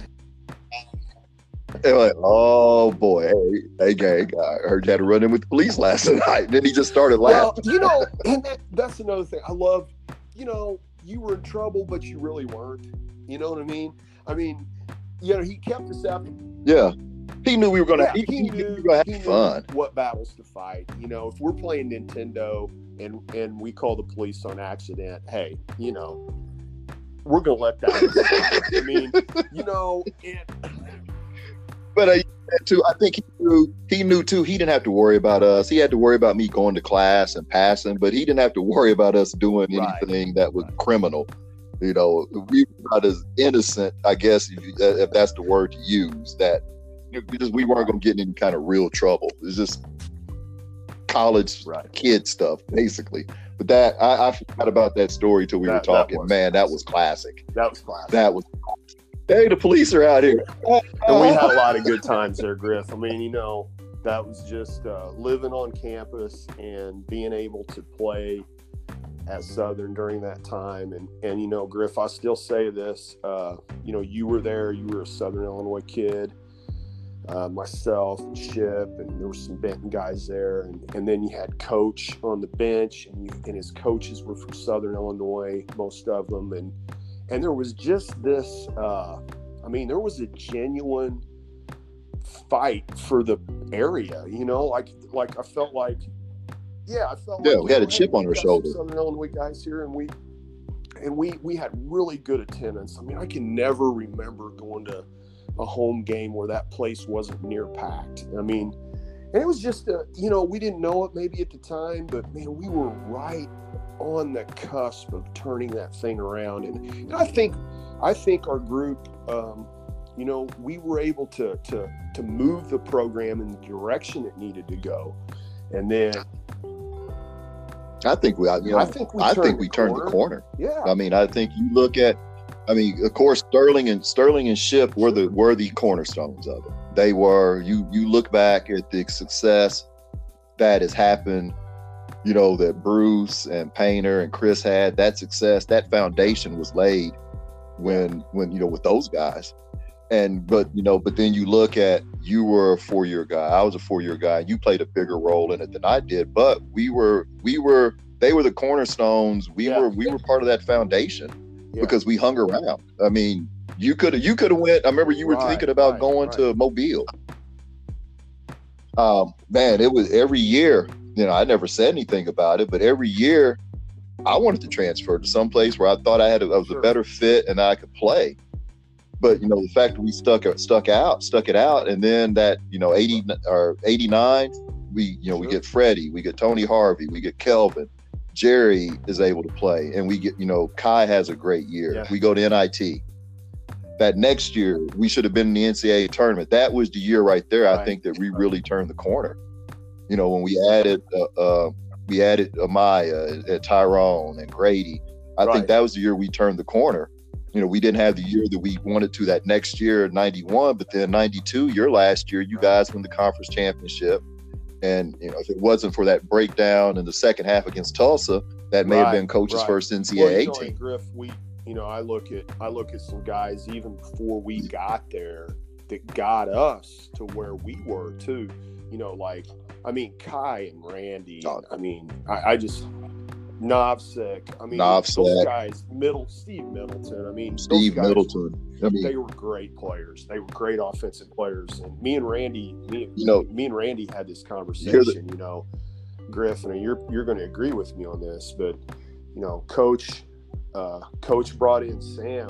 And like, oh boy, hey, hey, gang, I heard you had to run in with the police last [laughs] night. And then he just started Well, laughing. you know, and that, that's another thing. I love, you know, you were in trouble, but you really weren't. You know what I mean? I mean, you know, he kept us out. yeah, he knew we were gonna. Yeah, he, he he knew we were gonna have fun. what battles to fight. You know, if we're playing Nintendo and and we call the police on accident, hey, you know, we're gonna let that. [laughs] I mean, you know, it, But uh, too, I think he knew. He knew too. He didn't have to worry about us. He had to worry about me going to class and passing, but he didn't have to worry about us doing Right. anything that was Right. criminal. You know, we were not as innocent, I guess, if, you, if that's the word to use. That because we weren't going to get in any kind of real trouble. It's just college right. kid stuff, basically. But that I, I forgot about that story till we That- were that talking. was Man, that was classic. That was classic. That was. Hey, the police are out here. and we had a lot of good times there, Griff. I mean, you know, that was just uh, living on campus and being able to play at Southern during that time. And and you know, Griff, I still say this. Uh, you know, you were there. You were a Southern Illinois kid. Uh, myself, and Ship, and there were some Benton guys there, and, and then you had Coach on the bench, and you, and his coaches were from Southern Illinois, most of them, and and there was just this. Uh, I mean, there was a genuine fight for the area. You know, like like I felt like, yeah, I felt Yeah, like we had a chip hey, on our shoulder. Southern Illinois guys here, and we and we we had really good attendance. I mean, I can never remember going to a home game where that place wasn't near packed. I mean, and it was just a, you know we didn't know it maybe at the time, but man, we were right on the cusp of turning that thing around, and, and I think I think our group. Um, you know, we were able to to to move the program in the direction it needed to go, and then I think we, you know, I think we I turned think we the turned corner. the corner. Yeah, I mean, I think you look at I mean, of course, Sterling and Sterling and Shipp were the were the cornerstones of it. They were. You you look back at the success that has happened. You know that Bruce and Painter and Chris had that success. That foundation was laid when when you know with those guys. And but you know, but then you look at you were a four year guy. I was a four year guy. You played a bigger role in it than I did. But we were we were they were the cornerstones. We Yeah. were we were part of that foundation Yeah. because we hung around. I mean, you could have you could have went. I remember you were Right, thinking about right, going right. to Mobile. Um, man, it was every year. You know, I never said anything about it, but every year, I wanted to transfer to some place where I thought I had a, I was Sure. a better fit and I could play. But you know, the fact that we stuck stuck out, stuck it out, and then that you know eighty or eighty nine, we you know we get Freddie, we get Tony Harvey, we get Kelvin, Jerry is able to play, and we get you know Kai has a great year. Yeah. We go to NIT. That next year we should have been in the NCAA tournament. That was the year right there. I think that we really turned the corner. You know when we added uh, uh, we added Amaya, uh, Tyrone, and Grady. I Right. think that was the year we turned the corner. You know, we didn't have the year that we wanted to that next year, 91, but then 92, your last year, you guys win the conference championship. And, you know, if it wasn't for that breakdown in the second half against Tulsa, that may have been coach's right. first NCAA know, team. Griff, we, you know, I look at I look at some guys even before we got there that got us to where we were too. You know, like I mean, Kai and Randy. I mean, I, I just Novsek. I mean, Novsek. those guys. Middle Steve Middleton. I mean, Steve guys, Middleton. I mean, They were great players. They were great offensive players. And me and Randy, me, you know, me and Randy had this conversation, you know, Griffin, and you're you're going to agree with me on this, but you know, Coach, uh, Coach brought in Sam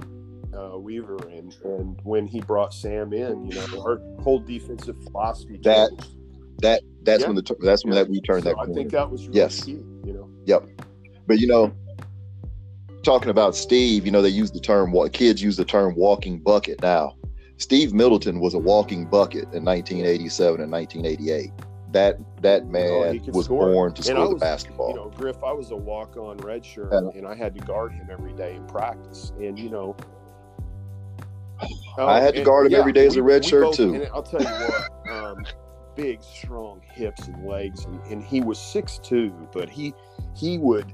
uh, Weaver, and and when he brought Sam in, you know, our whole defensive philosophy That- changed. that that's Yeah. when the that's when Yeah. that we turned So that I think that was really Yes. key, you know. But you know, talking about Steve, you know, they use the term what kids use the term walking bucket now. Steve Middleton was a walking bucket in 1987 and 1988. That that Oh, man could was score. born to And score I the basketball. You know, Griff, I was a walk-on redshirt, Yeah. and I had to guard him every day in practice. And you know, I had to and- guard him every day as a we- red we shirt, both- too. And I'll tell you what, um, big, strong hips and legs, and, and he was six two, but he he would,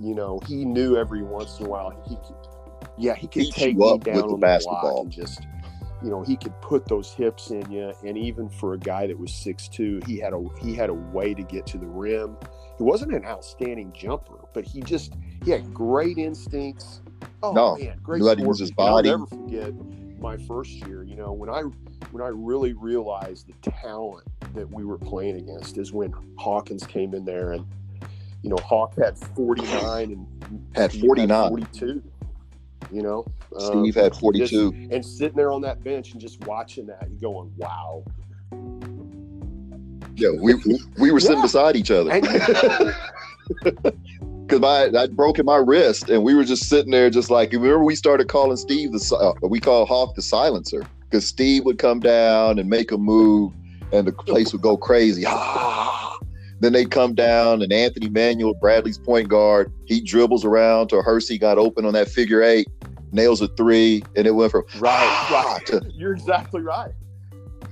you know, he knew every once in a while he could, yeah, he could Beat take you me up down with the on the block basketball. and just. You know, he could put those hips in you, and even for a guy that was six two, he had a he had a way to get to the rim. He wasn't an outstanding jumper, but he just he had great instincts. Oh No, man, great to use his sportsman. I'll body. never forget my first year. You know, when I when I really realized the talent that we were playing against is when Hawkins came in there, and you know Hawk had forty nine and Had Steve 49. forty two. You know, Um, Steve had 42. and sitting there on that bench and just watching that and going, "Wow!" yeah, we we- we were sitting Yeah. beside each other because I I'd broken my wrist and we were just sitting there just like remember we started calling Steve the uh, we call Hawk the silencer because Steve would come down and make a move and the place would go crazy. [laughs] Ah! Then they'd come down and Anthony Manuel, Bradley's point guard, he dribbles around to Hersey got open on that figure eight, nails a three, and it went from right, right. to [laughs] You're exactly right.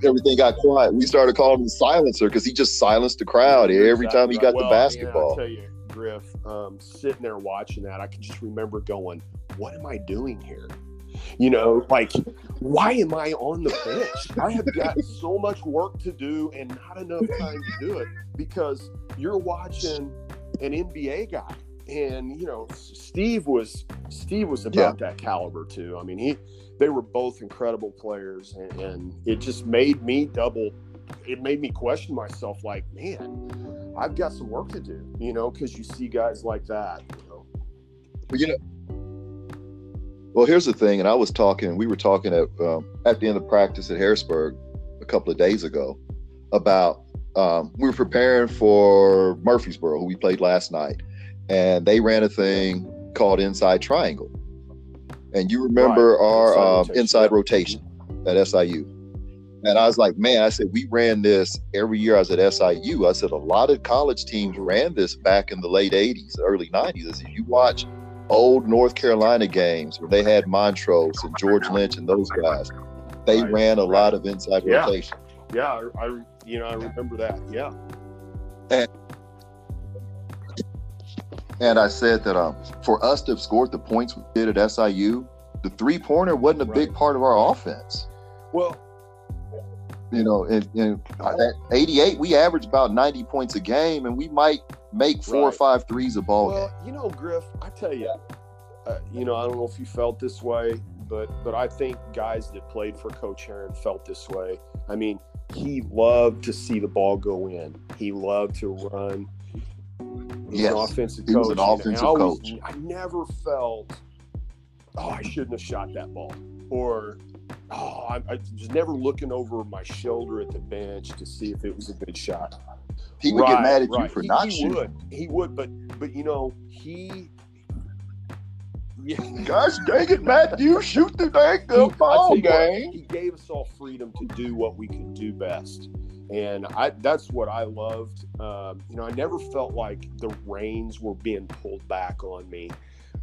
everything got quiet. We started calling him the silencer because he just silenced the crowd You're every time he exactly got right. the Well, man, basketball. I tell you, Griff, um, sitting there watching that, I can just remember going, "What am I doing here?" You know, like, why am I on the bench? I have got so much work to do and not enough time to do it because you're watching an NBA guy. And you know, Steve was Steve was about that caliber too. I mean, he they were both incredible players, and, and it just made me double. It made me question myself, like, man, I've got some work to do, you know, because you see guys like that. You know? But you know, well, here's the thing, and I was talking. We were talking at um, at the end of practice at Harrisburg a couple of days ago about um, we were preparing for Murfreesboro, who we played last night, and they ran a thing called Inside Triangle. And you remember Right. our Inside um, rotation, inside rotation at SIU. And I was like, man, I said, we ran this every year I was at SIU. I said, a lot of college teams ran this back in the late 80s, early 90s. I said, you watch old North Carolina games where they had Montross and George Lynch and those guys. They Right, ran a lot of inside Yeah. rotation. Yeah, I, I you know I remember that. Yeah, And I said that um, for us to have scored the points we did at SIU, the three pointer wasn't a big part of our offense. well, You know, in, and at 88, we averaged about 90 points a game, and we might make four or five threes a ball game. well, you know, Griff, I tell you, uh, you know, I don't know if you felt this way, but but I think guys that played for Coach Herrin felt this way. I mean, he loved to see the ball go in. He loved to run. He was Yes, an offensive he coach. was an and offensive I always- coach. I never felt, oh, I shouldn't have shot that ball, or oh, I, I was never looking over my shoulder at the bench to see if it was a good shot. He would get mad at you for He- not he shooting. Would. He would, but but you know he. Yeah, Gosh dang it, Matt, you shoot the dang good ball game. he gave us all freedom to do what we could do best, and I that's what I loved. Um, you know, I never felt like the reins were being pulled back on me.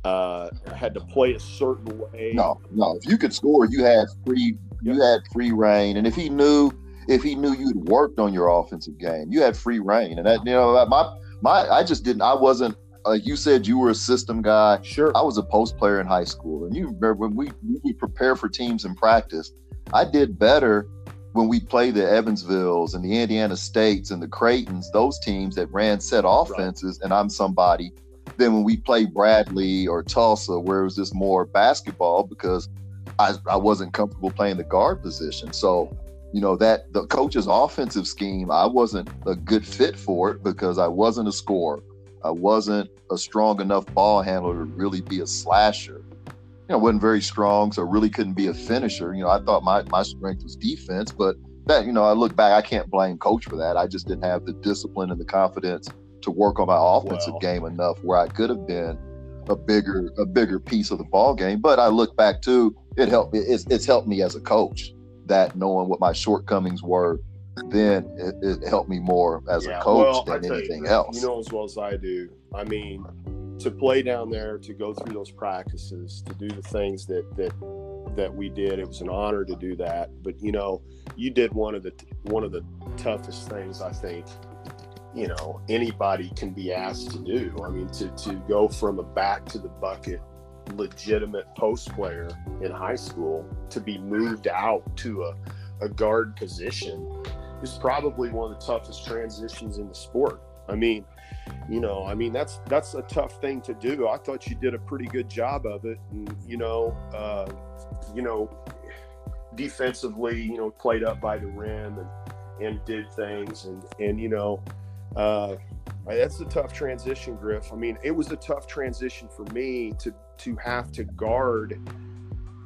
Uh, I had to play a certain way. No, no. If you could score, you had free. You had free reign, and if he knew, if he knew you'd worked on your offensive game, you had free reign. And that, you know, my my, I just didn't. I wasn't. Like you said, you were a system guy. Sure. I was a post player in high school, and you remember when we we prepare for teams in practice. I did better when we played the Evansvilles and the Indiana States and the Creightons, those teams that ran set offenses, and I'm somebody. Than when we played Bradley or Tulsa, where it was just more basketball because I, I wasn't comfortable playing the guard position. So, you know, that the coach's offensive scheme, I wasn't a good fit for it because I wasn't a scorer. I wasn't a strong enough ball handler to really be a slasher. You know, wasn't very strong, so really couldn't be a finisher. You know, I thought my, my strength was defense, but that, you know, I look back, I can't blame coach for that. I just didn't have the discipline and the confidence to work on my offensive Well. game enough where I could have been a bigger a bigger piece of the ball game. But I look back too, it helped it's, it's helped me as a coach that knowing what my shortcomings were then it, it helped me more as Yeah, a coach well, than you, anything Griff, else. You know as well as I do. I mean, to play down there, to go through those practices, to do the things that that that we did, it was an honor to do that. But you know, you did one of the one of the toughest things I think. You know, anybody can be asked to do. I mean, to to go from a back to the bucket, legitimate post player in high school to be moved out to a, a guard position is probably one of the toughest transitions in the sport. I mean, you know, I mean that's that's a tough thing to do. I thought you did a pretty good job of it, and you know, uh, you know, defensively, you know, played up by the rim and and did things, and and you know, uh, that's a tough transition, Griff. I mean, it was a tough transition for me to to have to guard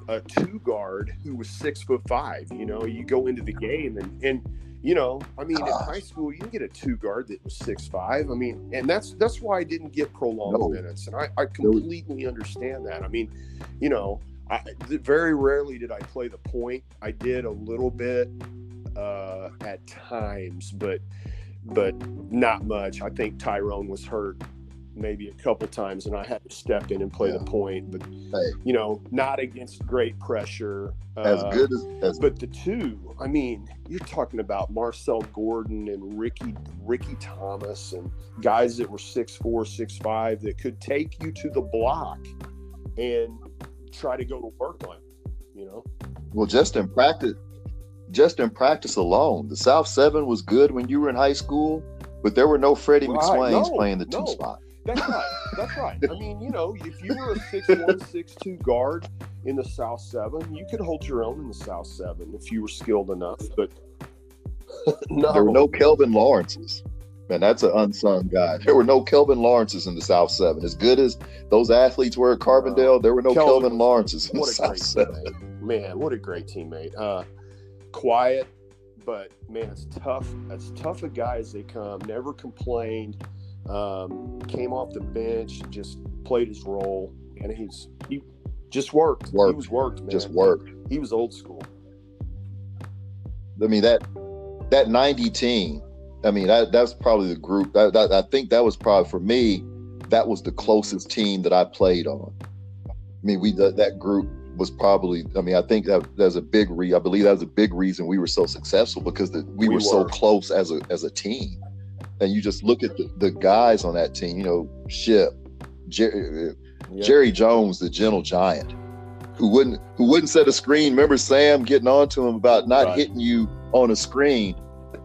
a two guard who was six foot five. You know, you go into the game and and you know, I mean, in high school you can get a two guard that was six five. I mean, and that's that's why I didn't get prolonged No. minutes, and I, I completely understand that. I mean, you know, I very rarely did I play the point. I did a little bit uh, at times, but but not much. I think Tyrone was hurt maybe a couple times, and I had to step in and play Yeah. the point. But Hey. you know, not against great pressure. as Uh, good as, as but the two, I mean, you're talking about Marcel Gordon and Ricky Ricky Thomas and guys that were six four, six five that could take you to the block and try to go to work on. You know, well just in practice just in practice alone the south seven was good when you were in high school but there were no freddie Right, mcswains no, playing the two no. spot that's right. That's right. I mean, you know, if you were a six one, six two guard in the South Seven, you could hold your own in the South Seven if you were skilled enough. But [laughs] no, there were no kelvin lawrences man that's an unsung guy there were no kelvin lawrences in the south seven as good as those athletes were at carbondale there were no Kelvin kelvin, lawrences in the south great seven teammate. Man, what a great teammate. Uh, quiet, but man, it's tough. As tough a guy as they come. Never complained. Um, came off the bench, just played his role, and he's he just worked. worked. He was worked, man. just worked He was old school. I mean that that ninety team. I mean that that's probably the group. That, that I think that was probably for me that was the closest team that I played on. I mean, we that, that group was probably. I mean, I think that there's a big re. I believe that was a big reason we were so successful because the, we, We were, so close as a as a team. And you just look at the, the guys on that team. You know, Ship, Jerry. Jerry Jones, the gentle giant, who wouldn't who wouldn't set a screen. Remember Sam getting on to him about not Right. hitting you on a screen.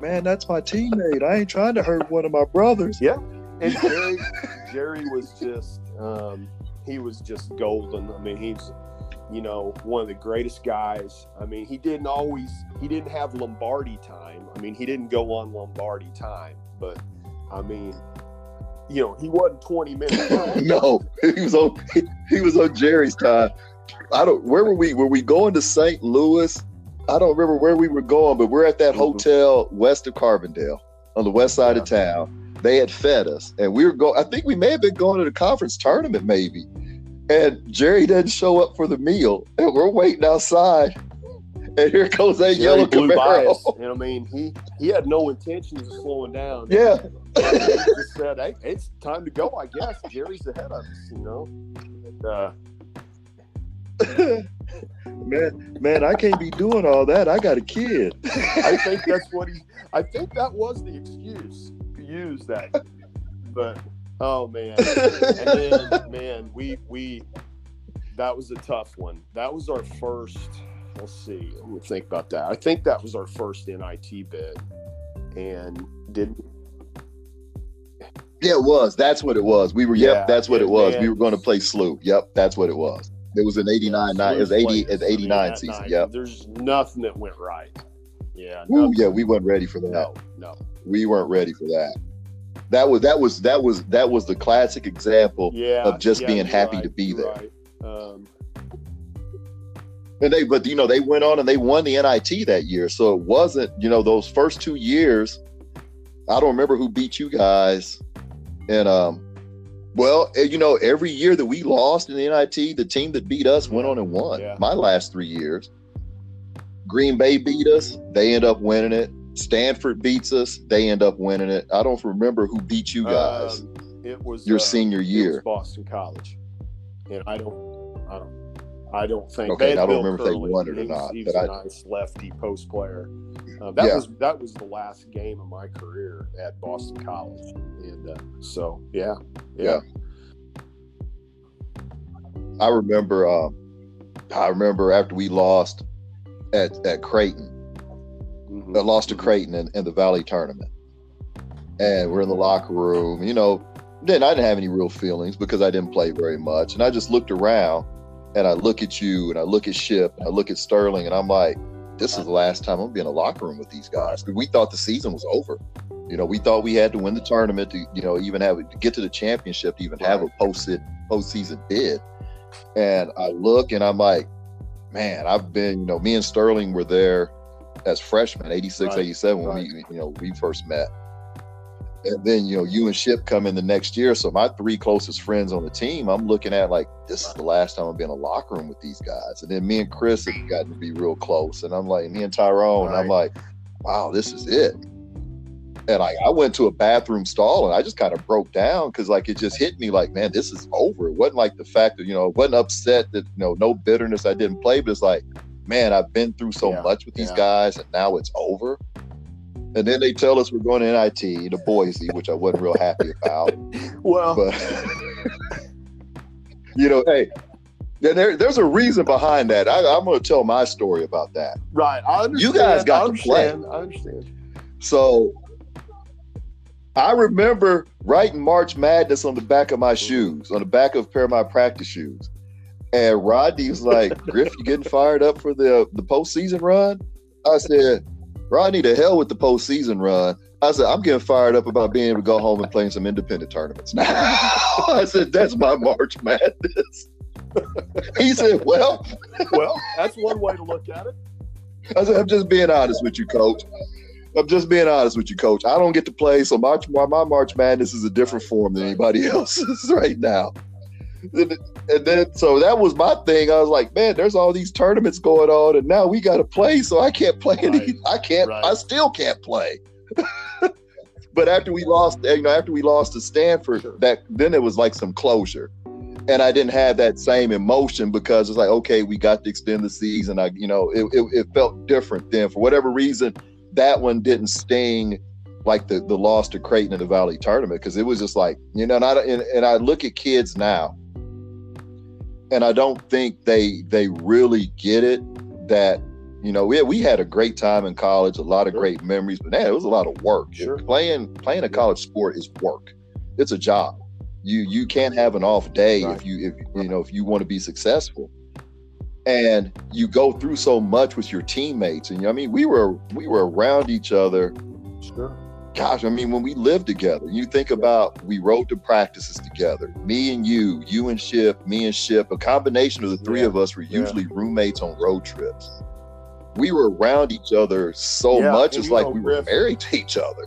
Man, that's my teammate. I ain't trying to hurt one of my brothers. Yeah. And Jerry, Jerry was just, um, he was just golden. I mean, he's, you know, one of the greatest guys. I mean, he didn't always, he didn't have Lombardi time. I mean, he didn't go on Lombardi time, but I mean, you know, he wasn't 20 minutes. [laughs] no, he was on he, was on Jerry's time. I don't where were we? Were we going to St. Louis? I don't remember where we were going, but we're at that Mhm. hotel west of Carbondale on the west side of town. They had fed us, and we were going. I think we may have been going to the conference tournament, maybe. And Jerry doesn't show up for the meal, and we're waiting outside. And here comes that Jerry yellow Camaro. And I mean, he, he had no intentions of slowing down. Yeah, he just said, "Hey, it's time to go." I guess Jerry's ahead of us, you know. And, uh, [laughs] man, man, I can't be doing all that. I got a kid. I think that's what he. I think that was the excuse to use that. [laughs] But oh man, [laughs] and then man, we we that was a tough one. That was our first. Let's see. Let me think about that. I think that was our first NIT bid, and did Yeah, it was. That's what it was. We were. Yep, that's what yeah, it was. man. We were going to play Sloop. Yep, that's what it was. It was an '89. It was '80. It's I mean, '89 season. night, Yep. There's nothing that went right. Yeah. Ooh, yeah, we weren't ready for that. No. No. We weren't ready for that. That was that was that was that was the classic example. Yeah. Of just yeah, being happy right, to be there. Right. Um, And they, but you know, they went on and they won the NIT that year. So it wasn't, you know, those first two years. I don't remember who beat you guys. And um, well, eh, you know, every year that we lost in the NIT, the team that beat us went on and won. Yeah. My last three years, Green Bay beat us. They end up winning it. Stanford beats us. They end up winning it. I don't remember who beat you guys um, it was your uh, senior it was year. Boston College, and I don't, I don't, I don't think. Okay, I don't Bill remember if they won it or not, He but a I- nice lefty post player. Um, that Yeah. was that was the last game of my career at Boston College, and uh, so yeah, yeah, I remember. Um, I remember after we lost at at Creighton. Mhm. I lost to Creighton in, in the Valley tournament. And we're in the locker room. You know, then I didn't have any real feelings because I didn't play very much. And I just looked around and I look at you and I look at Ship and I look at Sterling and I'm like, this is the last time I'm gonna be in a locker room with these guys. Because we thought the season was over. You know, we thought we had to win the tournament to, you know, even have to get to the championship to even have a post postseason bid. And I look and I'm like, man, I've been, you know, me and Sterling were there as freshmen, 86, Right, 87, when right. we, you know, we first met. And then, you know, you and Ship come in the next year. So my three closest friends on the team, I'm looking at like, this is the last time I've been in a locker room with these guys. And then me and Chris have gotten to be real close. And I'm like, me and Tyrone, and I'm like, wow, this is it. And I, I went to a bathroom stall and I just kind of broke down because like it just hit me like, man, this is over. It wasn't like the fact that, you know, it wasn't upset that, you know, no bitterness I didn't play, but it's like, man, I've been through so Yeah, much with these yeah. guys and now it's over. And then they tell us we're going to NIT to Boise, which I wasn't real happy about. [laughs] Well, But [laughs] you know, hey, there, there- there's a reason behind that. I, I'm going to tell my story about that. right. I understand. guys got to play. I understand. So I remember writing March Madness on the back of my shoes, on the back of a pair of my practice shoes. And Rodney was like, Griff, you getting fired up for the the postseason run? I said, Rodney, the hell with the postseason run. I said, I'm getting fired up about being able to go home and play in some independent tournaments now. [laughs] I said, that's my March Madness. [laughs] he said, Well, Well, that's one way to look at it. I said, I'm just being honest with you, coach. I'm just being honest with you, coach. I don't get to play, so my, my March Madness is a different form than anybody [laughs] else's right now. [laughs] And, then, so that was my thing. I was like, man, there's all these tournaments going on, and now we got to play, so I can't play any. I can't. right. I still can't play. [laughs] but after we lost, you know, after we lost to Stanford, Sure. that then it was like some closure. And I didn't have that same emotion because it's like, okay, we got to extend the season. I, you know, it, it, it felt different then. For whatever reason, that one didn't sting like the the loss to Creighton in the Valley tournament because it was just like, you know, and I and, and I look at kids now, and I don't think they they really get it that you know, we, we had a great time in college, a lot of great memories, but man, it was a lot of work. Sure. Playing playing a college sport is work. It's a job. You you can't have an off day Right. if you if you know if you want to be successful. And you go through so much with your teammates, and you know, I mean, we were we were around each other. Sure. Gosh, I mean, when we lived together, you think about we rode to practices together. Me and you, you and Ship, me and Ship, a combination of the three Yeah. of us were Yeah. usually roommates on road trips. We were around each other so Yeah, much, and it's like know, we were married to each other.